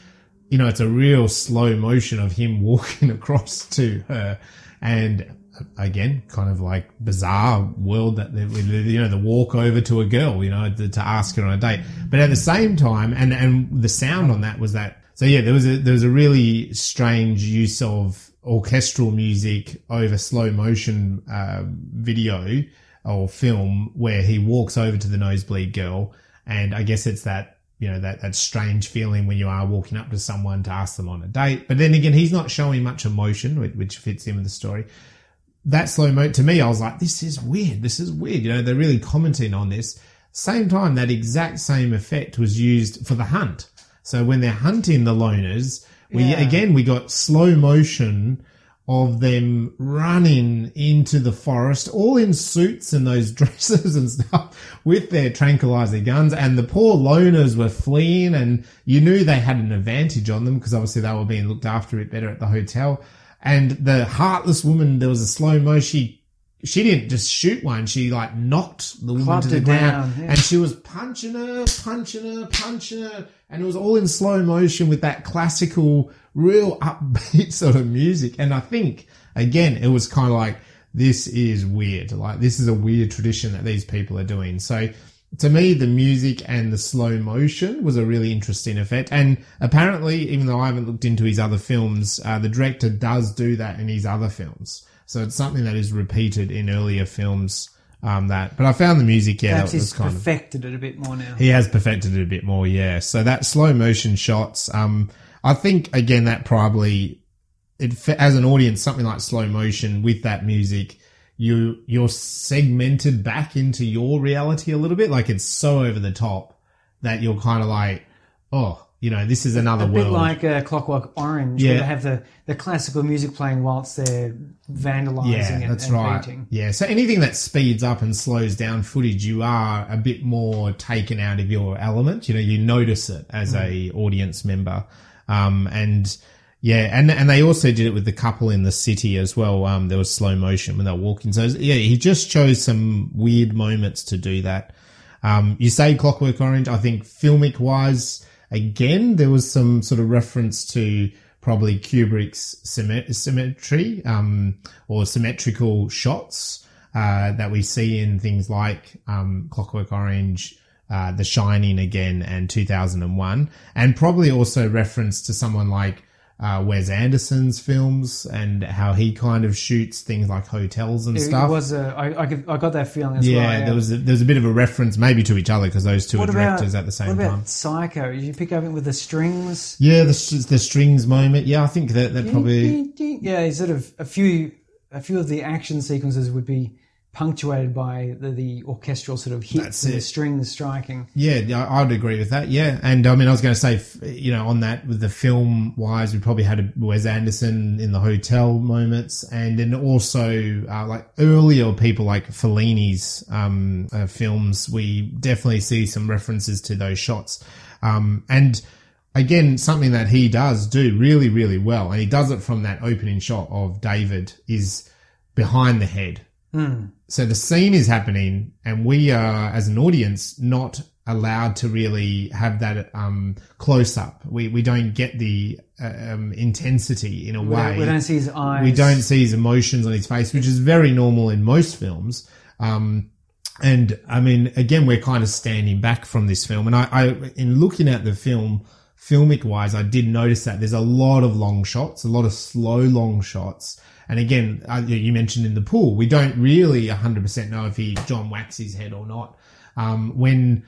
you know, it's a real slow motion of him walking across to her. And again, kind of like bizarre world that, they- you know, the walk over to a girl, you know, to, to ask her on a date. But at the same time, and, and the sound on that was that, so yeah, there was a, there was a really strange use of orchestral music over slow motion, uh, video or film where he walks over to the nosebleed girl. And I guess it's that you know, that, that strange feeling when you are walking up to someone to ask them on a date. But then again, he's not showing much emotion, which, which fits in with the story. That slow mo, to me, I was like, this is weird. This is weird. You know, they're really commenting on this. Same time, that exact same effect was used for the hunt. So when they're hunting the loners, we, Yeah. again, we got slow motion of them running into the forest, all in suits and those dresses and stuff with their tranquilizer guns. And the poor loners were fleeing and you knew they had an advantage on them because obviously they were being looked after a bit better at the hotel. And the heartless woman, there was a slow mo, she she didn't just shoot one. She like knocked the woman Clubbed to the ground, down, yeah. and she was punching her, punching her, punching her, and it was all in slow motion with that classical, real upbeat sort of music. And I think again, it was kind of like this is weird. Like this is a weird tradition that these people are doing. So. To me, the music and the slow motion was a really interesting effect. And apparently, even though I haven't looked into his other films, uh, the director does do that in his other films. So it's something that is repeated in earlier films. Um, that, but I found the music, yeah, Perhaps that was he's kind of perfected it a bit more now. he has perfected it a bit more, yeah. So that slow motion shots, um, I think again that probably it as an audience something like slow motion with that music, you you're segmented back into your reality a little bit. Like it's so over the top that you're kind of like, oh, you know, this is another a world. bit like uh, Clockwork Orange, Yeah. where they have the, the classical music playing whilst they're vandalising yeah, and, that's and right. painting. Yeah, so anything that speeds up and slows down footage, you are a bit more taken out of your element. You know, you notice it as a audience member, um, and yeah, and and they also did it with the couple in the city as well. Um, there was slow motion when they were walking. So yeah, he just chose some weird moments to do that. Um, you say Clockwork Orange. I think filmic wise, again, there was some sort of reference to probably Kubrick's symmet- symmetry, um, or symmetrical shots, uh, that we see in things like, um, Clockwork Orange, uh, The Shining again and 2001, and probably also reference to someone like, uh, Wes Anderson's films and how he kind of shoots things like hotels and It, stuff. was a, I, I, could, I got that feeling as Yeah, well. there was a, there was a bit of a reference maybe to each other because those two What are about, directors at the same what about time. Psycho? Did you pick up it with the strings? Yeah, the the strings moment. Yeah, I think that that probably yeah, sort of a few a few of the action sequences would be punctuated by the, the orchestral sort of hits and the strings striking. yeah, yeah, I'd agree with that. Yeah, and I mean, I was going to say, you know, on that with the film wise, we probably had a Wes Anderson in the hotel moments, and then also uh, like earlier people like Fellini's um, uh, films, we definitely see some references to those shots, um, and. Again, something that he does do really, really well, and he does it from that opening shot of David is behind the head. So the scene is happening, and we are, as an audience, not allowed to really have that um, close up. We we don't get the uh, um, intensity in a We way. don't, we don't see his eyes. We don't see his emotions on his face, which is very normal in most films. Um, and I mean, again, we're kind of standing back from this film. And I, I, in looking at the film, filmic wise, I did notice that there's a lot of long shots, a lot of slow, long shots. And again, uh, you mentioned in the pool, we don't really 100% know if he John whacks his head or not. Um, when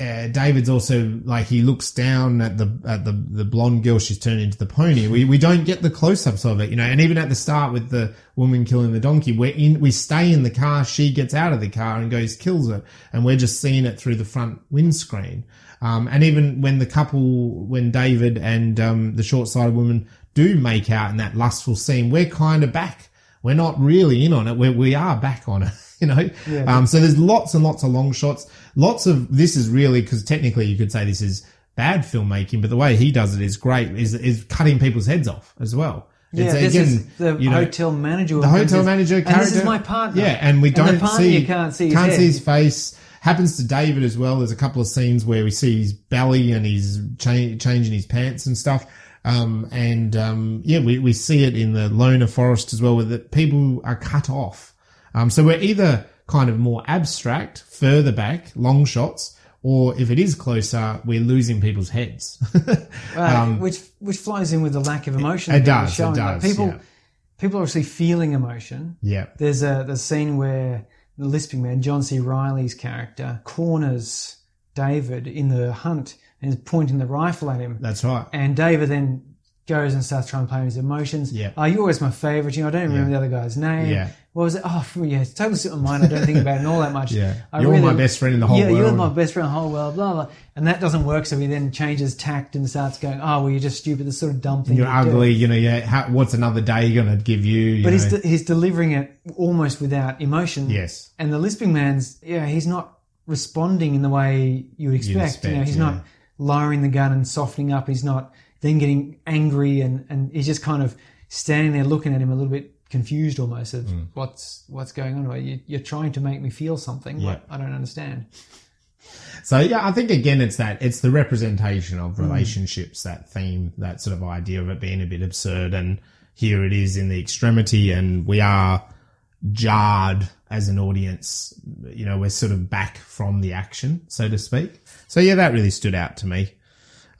uh, David's also like he looks down at the at the the blonde girl she's turned into the pony. We we don't get the close ups of it, you know. And even at the start with the woman killing the donkey, we're in we stay in the car. She gets out of the car and goes kills it, and we're just seeing it through the front windscreen. Um, and even when the couple, when David and um, the short sighted woman do make out in that lustful scene, we're kind of back. We're not really in on it. We're, we are back on it, you know. um, so there's lots and lots of long shots. Lots of this is really because technically you could say this is bad filmmaking, but the way he does it is great. Is is cutting people's heads off as well. Yeah, It's, this again, is the you know, hotel manager. the hotel manager and character. this is my partner. Yeah, and we don't the see you can't see his can't see his face. Happens to David as well. There's a couple of scenes where we see his belly and he's cha- changing his pants and stuff. Um, and um, yeah, we, we see it in the loner forest as well, where the people are cut off. Um, so we're either kind of more abstract, further back, long shots, or if it is closer, we're losing people's heads. Uh, which which flows in with the lack of emotion. Um, it you're does, it. Like, does, people yeah. people are actually feeling emotion. yeah. There's a the scene where the lisping man, John C. Reilly's character, corners David in the hunt and is pointing the rifle at him. That's right. And David then goes and starts trying to play with his emotions. Yeah. Oh, you're always my favorite. You know, I don't even remember the other guy's name. Yeah. What was it? Oh, yeah, it's totally slipped my mind. I don't think about it all that much. Yeah. I You're my best friend in the whole world. yeah, you're my best friend in the whole world, blah, blah. And that doesn't work, so he then changes tact and starts going, oh, well, you're just stupid. This sort of dumb thing. You're you do." ugly, you know. Yeah, how, what's another day going to give you? you But he's, de- he's delivering it almost without emotion. yes, And the lisping man's, yeah, he's not responding in the way you would expect. you know, expect, he's yeah. not lowering the gun and softening up. He's not then getting angry and, and he's just kind of standing there looking at him a little bit confused almost of Mm. what's what's going on. You, you're trying to make me feel something, Yeah. but I don't understand. So yeah, I think again, it's that it's the representation of Hmm. relationships, that theme, that sort of idea of it being a bit absurd, and here it is in the extremity, and we are jarred as an audience. You know, we're sort of back from the action, so to speak. So yeah, that really stood out to me.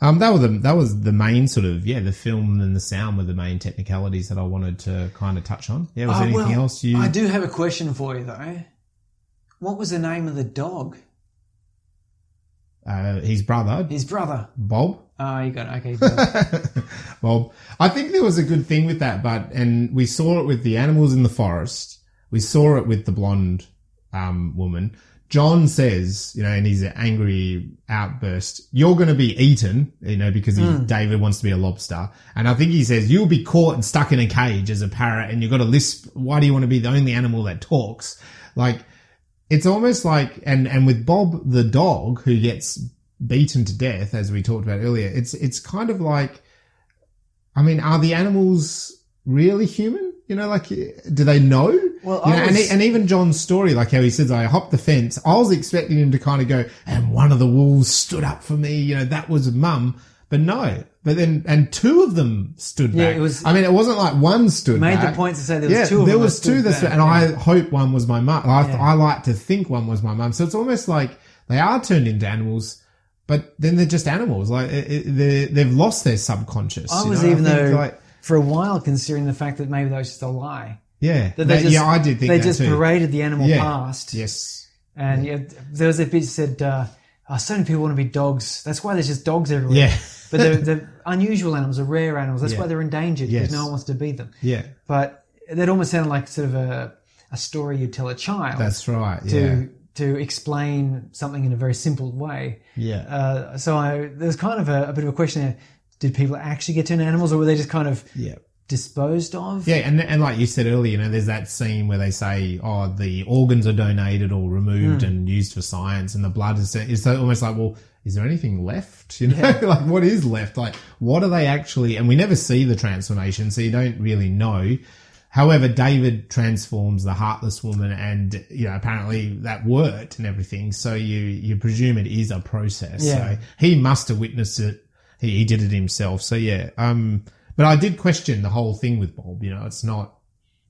Um, that was the that was the main sort of yeah, the film and the sound were the main technicalities that I wanted to kind of touch on. Yeah, was Oh, anything well, else you? I do have a question for you though. What was the name of the dog? Uh, his brother His brother. Bob. Oh, you got it. Okay. good. Well, I think there was a good thing with that, but and we saw it with the animals in the forest. We saw it with the blonde um, woman. John says, you know, in his angry outburst, "You're going to be eaten," you know, because he, David wants to be a lobster, and I think he says, "You'll be caught and stuck in a cage as a parrot, and you've got to lisp. Why do you want to be the only animal that talks?" Like, it's almost like, and and with Bob the dog who gets beaten to death, as we talked about earlier, it's it's kind of like I mean, are the animals really human? You know, like, do they know? Well, You know, and, was- e- and even John's story, like how he says, I hopped the fence. I was expecting him to kind of go, and one of the wolves stood up for me. You know, that was mum. But no. But then, and two of them stood Yeah, back. it was- I mean, it wasn't like one stood Made back. the point to say there was yeah, two of there was two that stood, and yeah. I hope one was my mum. I, Yeah. I like to think one was my mum. So it's almost like they are turned into animals, but then they're just animals. Like they they've lost their subconscious. I you was know? even think, though like, for a while considering the fact that maybe that was just a lie. yeah, That they That- just, yeah, I did think they that just too. paraded the animal Yeah. past. Yes, And yeah, there was a bit that said, uh, oh, so many people want to be dogs. That's why there's just dogs everywhere. yeah, But they're, they're unusual animals, they're rare animals. That's Yeah. why they're endangered because Yes. no one wants to be them. yeah. But that almost sounded like sort of a, a story you'd tell a child That's right. to Yeah, to explain something in a very simple way. yeah. Uh, so I, there's kind of a, a bit of a question there. Did people actually get turn animals or were they just kind of yeah. disposed of? Yeah, and and like you said earlier, you know, there's that scene where they say, "Oh, the organs are donated or removed hmm. and used for science, and the blood is." It's almost like, well, is there anything left? You know, like what is left? Like, what are they actually? And we never see the transformation, so you don't really know. However, David transforms the heartless woman, and you know, apparently that worked and everything. So you you presume it is a process. Yeah. So he must have witnessed it. He, he did it himself. So yeah. Um. But I did question the whole thing with Bob. You know, it's not.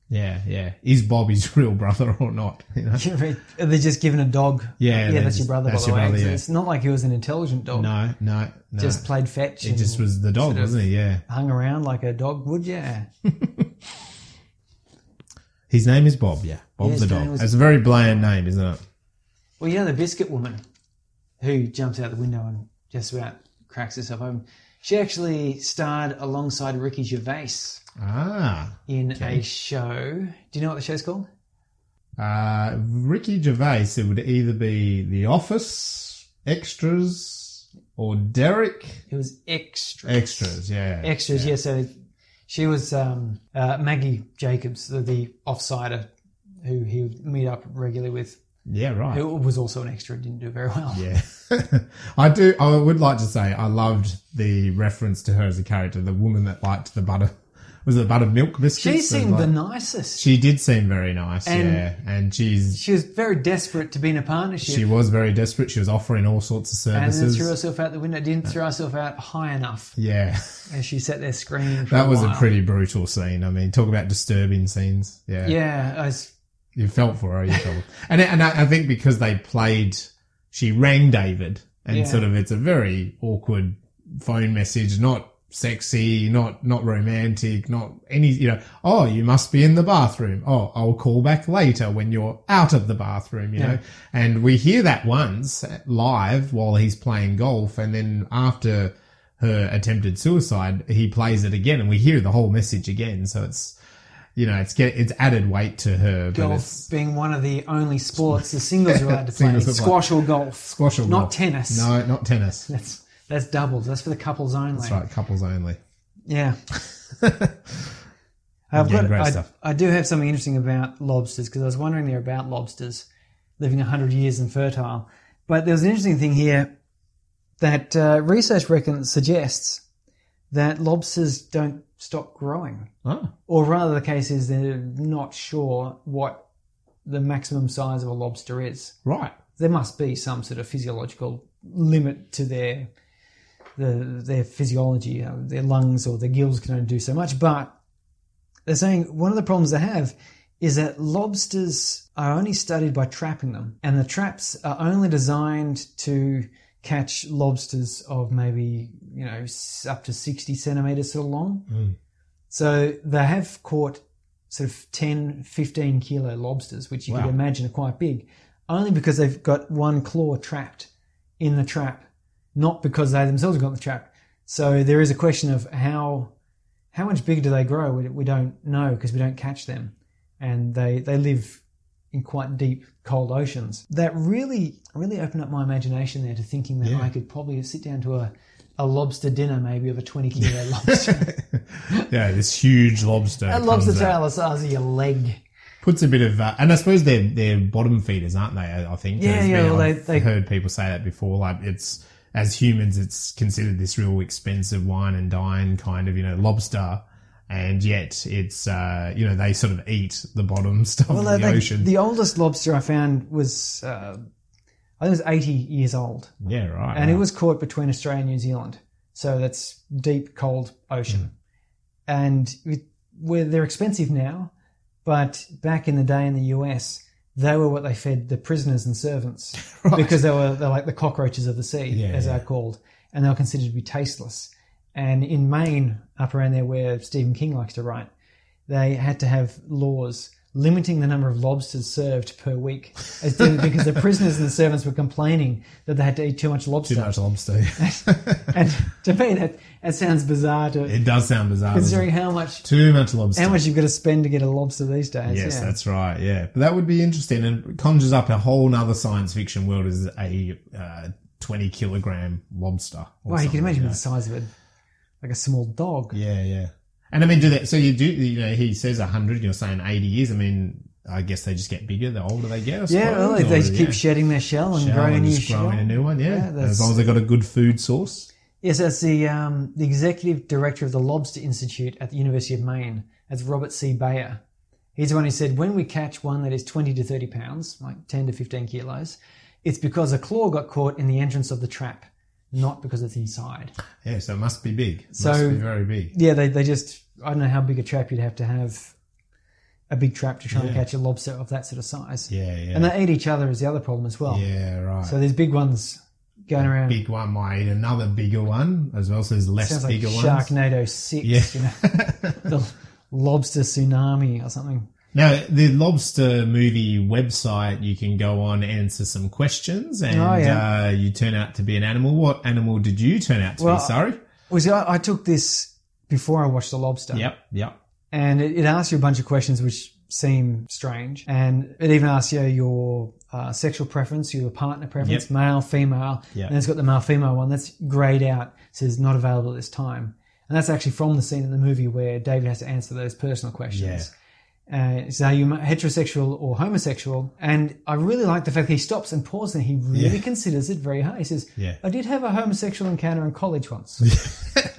Yeah, yeah. Is Bob his real brother or not? You know. Are they just given a dog? Yeah, yeah, they're that's your brother. that's by the way, brother, yeah. it's not like he was an intelligent dog. No, no, no. just played fetch. it just was the dog, wasn't he? Yeah. hung around like a dog would. Yeah, His name is Bob. Yeah, Bob his the dog. It's a very bland name, isn't it? Well, you know the biscuit woman who jumps out the window and just about cracks herself open. She actually starred alongside Ricky Gervais Ah. in a show. Do you know what the show's called? Uh, Ricky Gervais, it would either be The Office, Extras, or Derek. It was Extra. Extras, yeah. Extras, yeah. So she was um, uh, Maggie Jacobs, the, the offsider who he would meet up regularly with, Yeah, right. who was also an extra, didn't do very well. Yeah. I do, I would like to say I loved the reference to her as a character, the woman that liked the butter, was it the buttermilk biscuits? She seemed like- the nicest. She did seem very nice, And- yeah. And she's, She was very desperate to be in a partnership. she was very desperate. She was offering all sorts of services. and then threw herself out the window. Didn't throw herself out high enough, yeah. and she sat there screaming. That was a pretty brutal scene. I mean, talk about disturbing scenes. Yeah. Yeah, I was, You felt for her. You felt, and and I, I think because they played, she rang David, and Yeah. sort of it's a very awkward phone message, not sexy, not not romantic, not any. You know, oh, you must be in the bathroom. Oh, I'll call back later when you're out of the bathroom. You Yeah. know, and we hear that once live while he's playing golf, and then after her attempted suicide, he plays it again, and we hear the whole message again. So it's you know it's get it's added weight to her, Golf being one of the only sports the singles are allowed to play. Squash or golf. squash or Not golf. tennis. No, not tennis. That's that's doubles. That's for the couples only. That's right, couples only. Yeah. I've Yeah, got, great I, stuff. I do have something interesting about lobsters because I was wondering there about lobsters living 100 years and fertile. But there was an interesting thing here that uh, research reckons suggests that lobsters don't stop growing. Oh, Or rather, the case is they're not sure what the maximum size of a lobster is. right. There must be some sort of physiological limit to their the, their physiology. You know, their lungs or their gills can only do so much. But they're saying one of the problems they have is that lobsters are only studied by trapping them, and the traps are only designed to catch lobsters of maybe you know up to sixty centimeters sort of long. Hmm. So they have caught sort of 10, 15 kilo lobsters, which you Wow. could imagine are quite big, only because they've got one claw trapped in the trap, not because they themselves have got the trap. So there is a question of how how much bigger do they grow? We, we don't know because we don't catch them, and they they live in quite deep cold oceans. That really really opened up my imagination there to thinking that Yeah. I could probably sit down to a a lobster dinner maybe of a 20 kilo lobster. yeah, this huge lobster. A lobster tail the size of your leg. puts a bit of, uh, and I suppose they're they're bottom feeders, aren't they? I think. Yeah, yeah, well, I've they- they- heard people say that before. Like it's as humans, it's considered this real expensive wine and dine kind of you know lobster, and yet it's uh, you know they sort of eat the bottom stuff Well, of the ocean. the oldest lobster I found was, uh, I think it was 80 years old. yeah, right. And it was caught between Australia and New Zealand. So that's deep, cold ocean. And it, where they're expensive now, but back in the day in the US, they were what they fed the prisoners and servants because they were they're like the cockroaches of the sea, Yeah, as yeah. they're called, and they were considered to be tasteless. And in Maine, up around there where Stephen King likes to write, they had to have laws limiting the number of lobsters served per week, as the- because the prisoners and the servants were complaining that they had to eat too much lobster. too much lobster. And to me, that, that sounds bizarre to it does sound bizarre. considering how much Too much lobster. how much you've got to spend to get a lobster these days. Yes, yeah. that's right. Yeah, but that would be interesting and conjures up a whole nother science fiction world as a uh, twenty kilogram lobster. Well, you can imagine you the size of it, like a small dog. Yeah, yeah. And I mean, do that? So you do? You know, he says hundred. You're saying eighty years. I mean, I guess they just get bigger the older they get. I Yeah, well, they, just keep yeah, shedding their shell and shell growing a new shell. growing a new one. Yeah, Yeah, as long as they've got a good food source. Yes, that's the um, the executive director of the Lobster Institute at the University of Maine. That's Robert C. Bayer. He's the one who said when we catch one that is twenty to thirty pounds, like ten to fifteen kilos, it's because a claw got caught in the entrance of the trap, not because it's inside. Yeah, so it must be big. It So- must be very big. Yeah, they they just I don't know how big a trap you'd have to have a big trap to try and catch a lobster of that sort of size. Yeah, yeah, And they eat each other is the other problem as well. yeah. Right. So there's big ones going around. big one might eat another bigger one as well. So there's less Sounds like bigger ones. Sharknado Six. Yeah. You know, the lobster tsunami or something. Now, the Lobster movie website, you can go on, and answer some questions, and Oh, yeah. uh, you turn out to be an animal. What animal did you turn out to Well, be? Sorry. Was I, I took this before I watched the lobster. Yep, yep. and it, it asks you a bunch of questions which seem strange, and it even asks you your uh, sexual preference, your partner preference, Yep. male, female, Yep. and it's got the male female one that's grayed out, says not available at this time, and that's actually from the scene in the movie where David has to answer those personal questions. Uh, so are you heterosexual or homosexual? And I really like the fact that he stops and pauses and he really Yeah. considers it very hard. He says, Yeah. I did have a homosexual encounter in college once.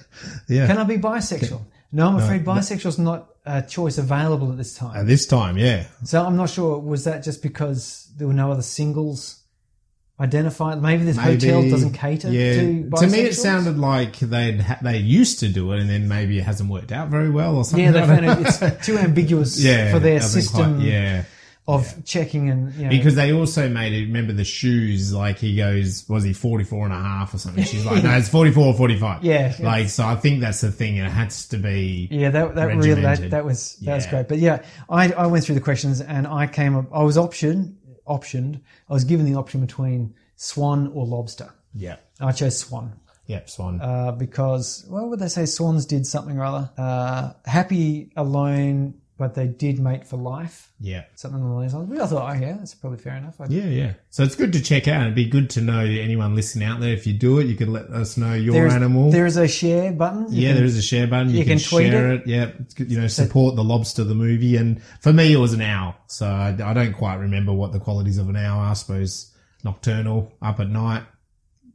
Yeah. Can I be bisexual? No, I'm afraid bisexual's not a choice available at this time. At this time, yeah. So I'm not sure. Was that just because there were no other singles identified? Maybe this hotel doesn't cater yeah. to bisexuals. To me, it sounded like they'd ha- they used to do it, and then maybe it hasn't worked out very well, or something. Yeah, they found it, it's too ambiguous yeah, for their system quite- yeah. of checking and you know, Because they also made it, remember the shoes, like he goes, was he 44 and a half or something? She's like, no, it's 44 or 45. Yeah, yeah. Like, so I think that's the thing. It has to be. Yeah, that that really that, that was that was great. But yeah, I, I went through the questions and I came up. I was option optioned. I was given the option between swan or lobster. Yeah. I chose swan. Yep, Swan. uh, because what would they say? Swans did something or other. Uh, happy alone, but they did mate for life. yeah. Something along those lines. I thought, oh yeah, that's probably fair enough. I, Yeah, yeah. So it's good to check out. It'd be good to know anyone listening out there. If you do it, you could let us know your There's, animal. there is a share button. You yeah, can- there is a share button. You, you can, can tweet share it. Yeah, it's good, you know, support the lobster, the movie. And for me, it was an owl. So I, I don't quite remember what the qualities of an owl are. I suppose nocturnal, up at night,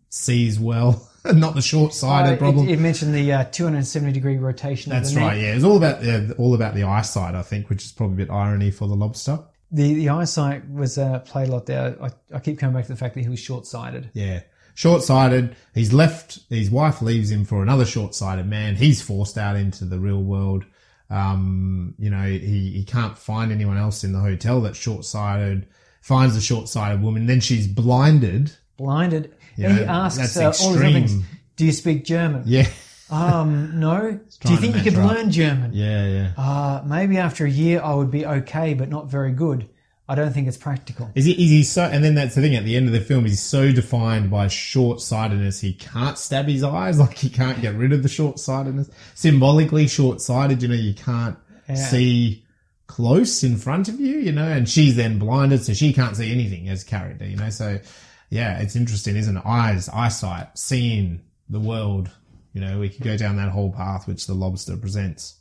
sees well, not the short Uh, sighted it, problem. You mentioned the uh, 270 degree rotation. That's the right. Yeah, it's all about yeah, all about the eyesight. I think, which is probably a bit irony for the lobster. The the eyesight was uh, played a lot there. I, I keep coming back to the fact that he was short sighted. Yeah. Short sighted. He's left, his wife leaves him for another short sighted man. He's forced out into the real world. Um, you know, he, he can't find anyone else in the hotel that's short sighted, finds a short sighted woman. Then she's blinded. Blinded. Yeah, and he asks uh, all these things. Do you speak German? Yeah. Um, no. Do you think you could up. learn German? Yeah. Yeah. Uh, maybe after a year I would be okay, but not very good. I don't think it's practical. Is he, is he so, and then that's the thing at the end of the film, he's so defined by short sightedness, he can't stab his eyes, like he can't get rid of the short sightedness. Symbolically short sighted, you know, you can't see close in front of you, you know, and she's then blinded, so she can't see anything as character, you know, so yeah, it's interesting, isn't it? Eyes, eyesight, seeing the world, you know, we could go down that whole path which the lobster presents.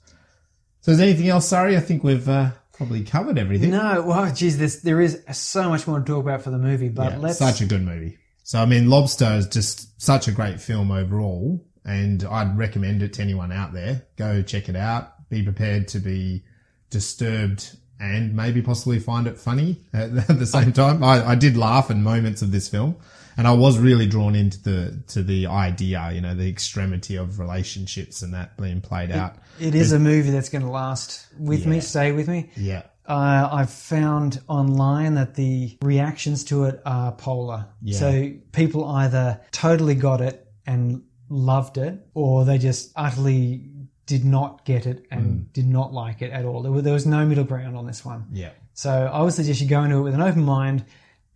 So is there anything else, sorry? I think we've, uh, probably covered everything. No, well, geez, this, there is so much more to talk about for the movie, but Yeah, let's. such a good movie. So I mean, Lobster is just such a great film overall, and I'd recommend it to anyone out there. Go check it out. Be prepared to be disturbed and maybe possibly find it funny at, the same time. I, I did laugh in moments of this film, and I was really drawn into the to the idea, you know, the extremity of relationships and that being played out. it is a movie that's going to last with me, stay with me. Yeah, Uh, I've found online that the reactions to it are polar. Yeah. So people either totally got it and loved it, or they just utterly did not get it and Hmm. did not like it at all. There, were, there was no middle ground on this one. yeah. So I would suggest you go into it with an open mind,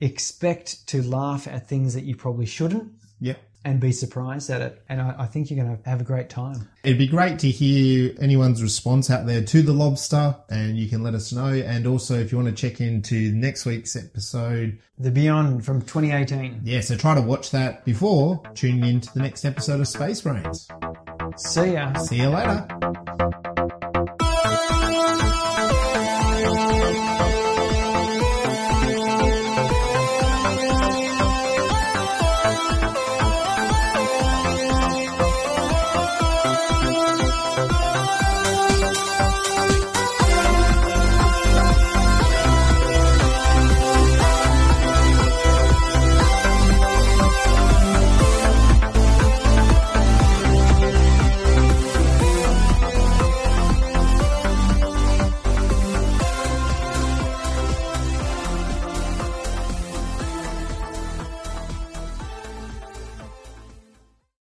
expect to laugh at things that you probably shouldn't, Yeah. and be surprised at it. And I, I think you're going to have a great time. It'd be great to hear anyone's response out there to the lobster, and you can let us know. And also, if you want to check into next week's episode, The Beyond from 2018. yeah, so try to watch that before tuning into the next episode of Space Brains. See ya. See you later.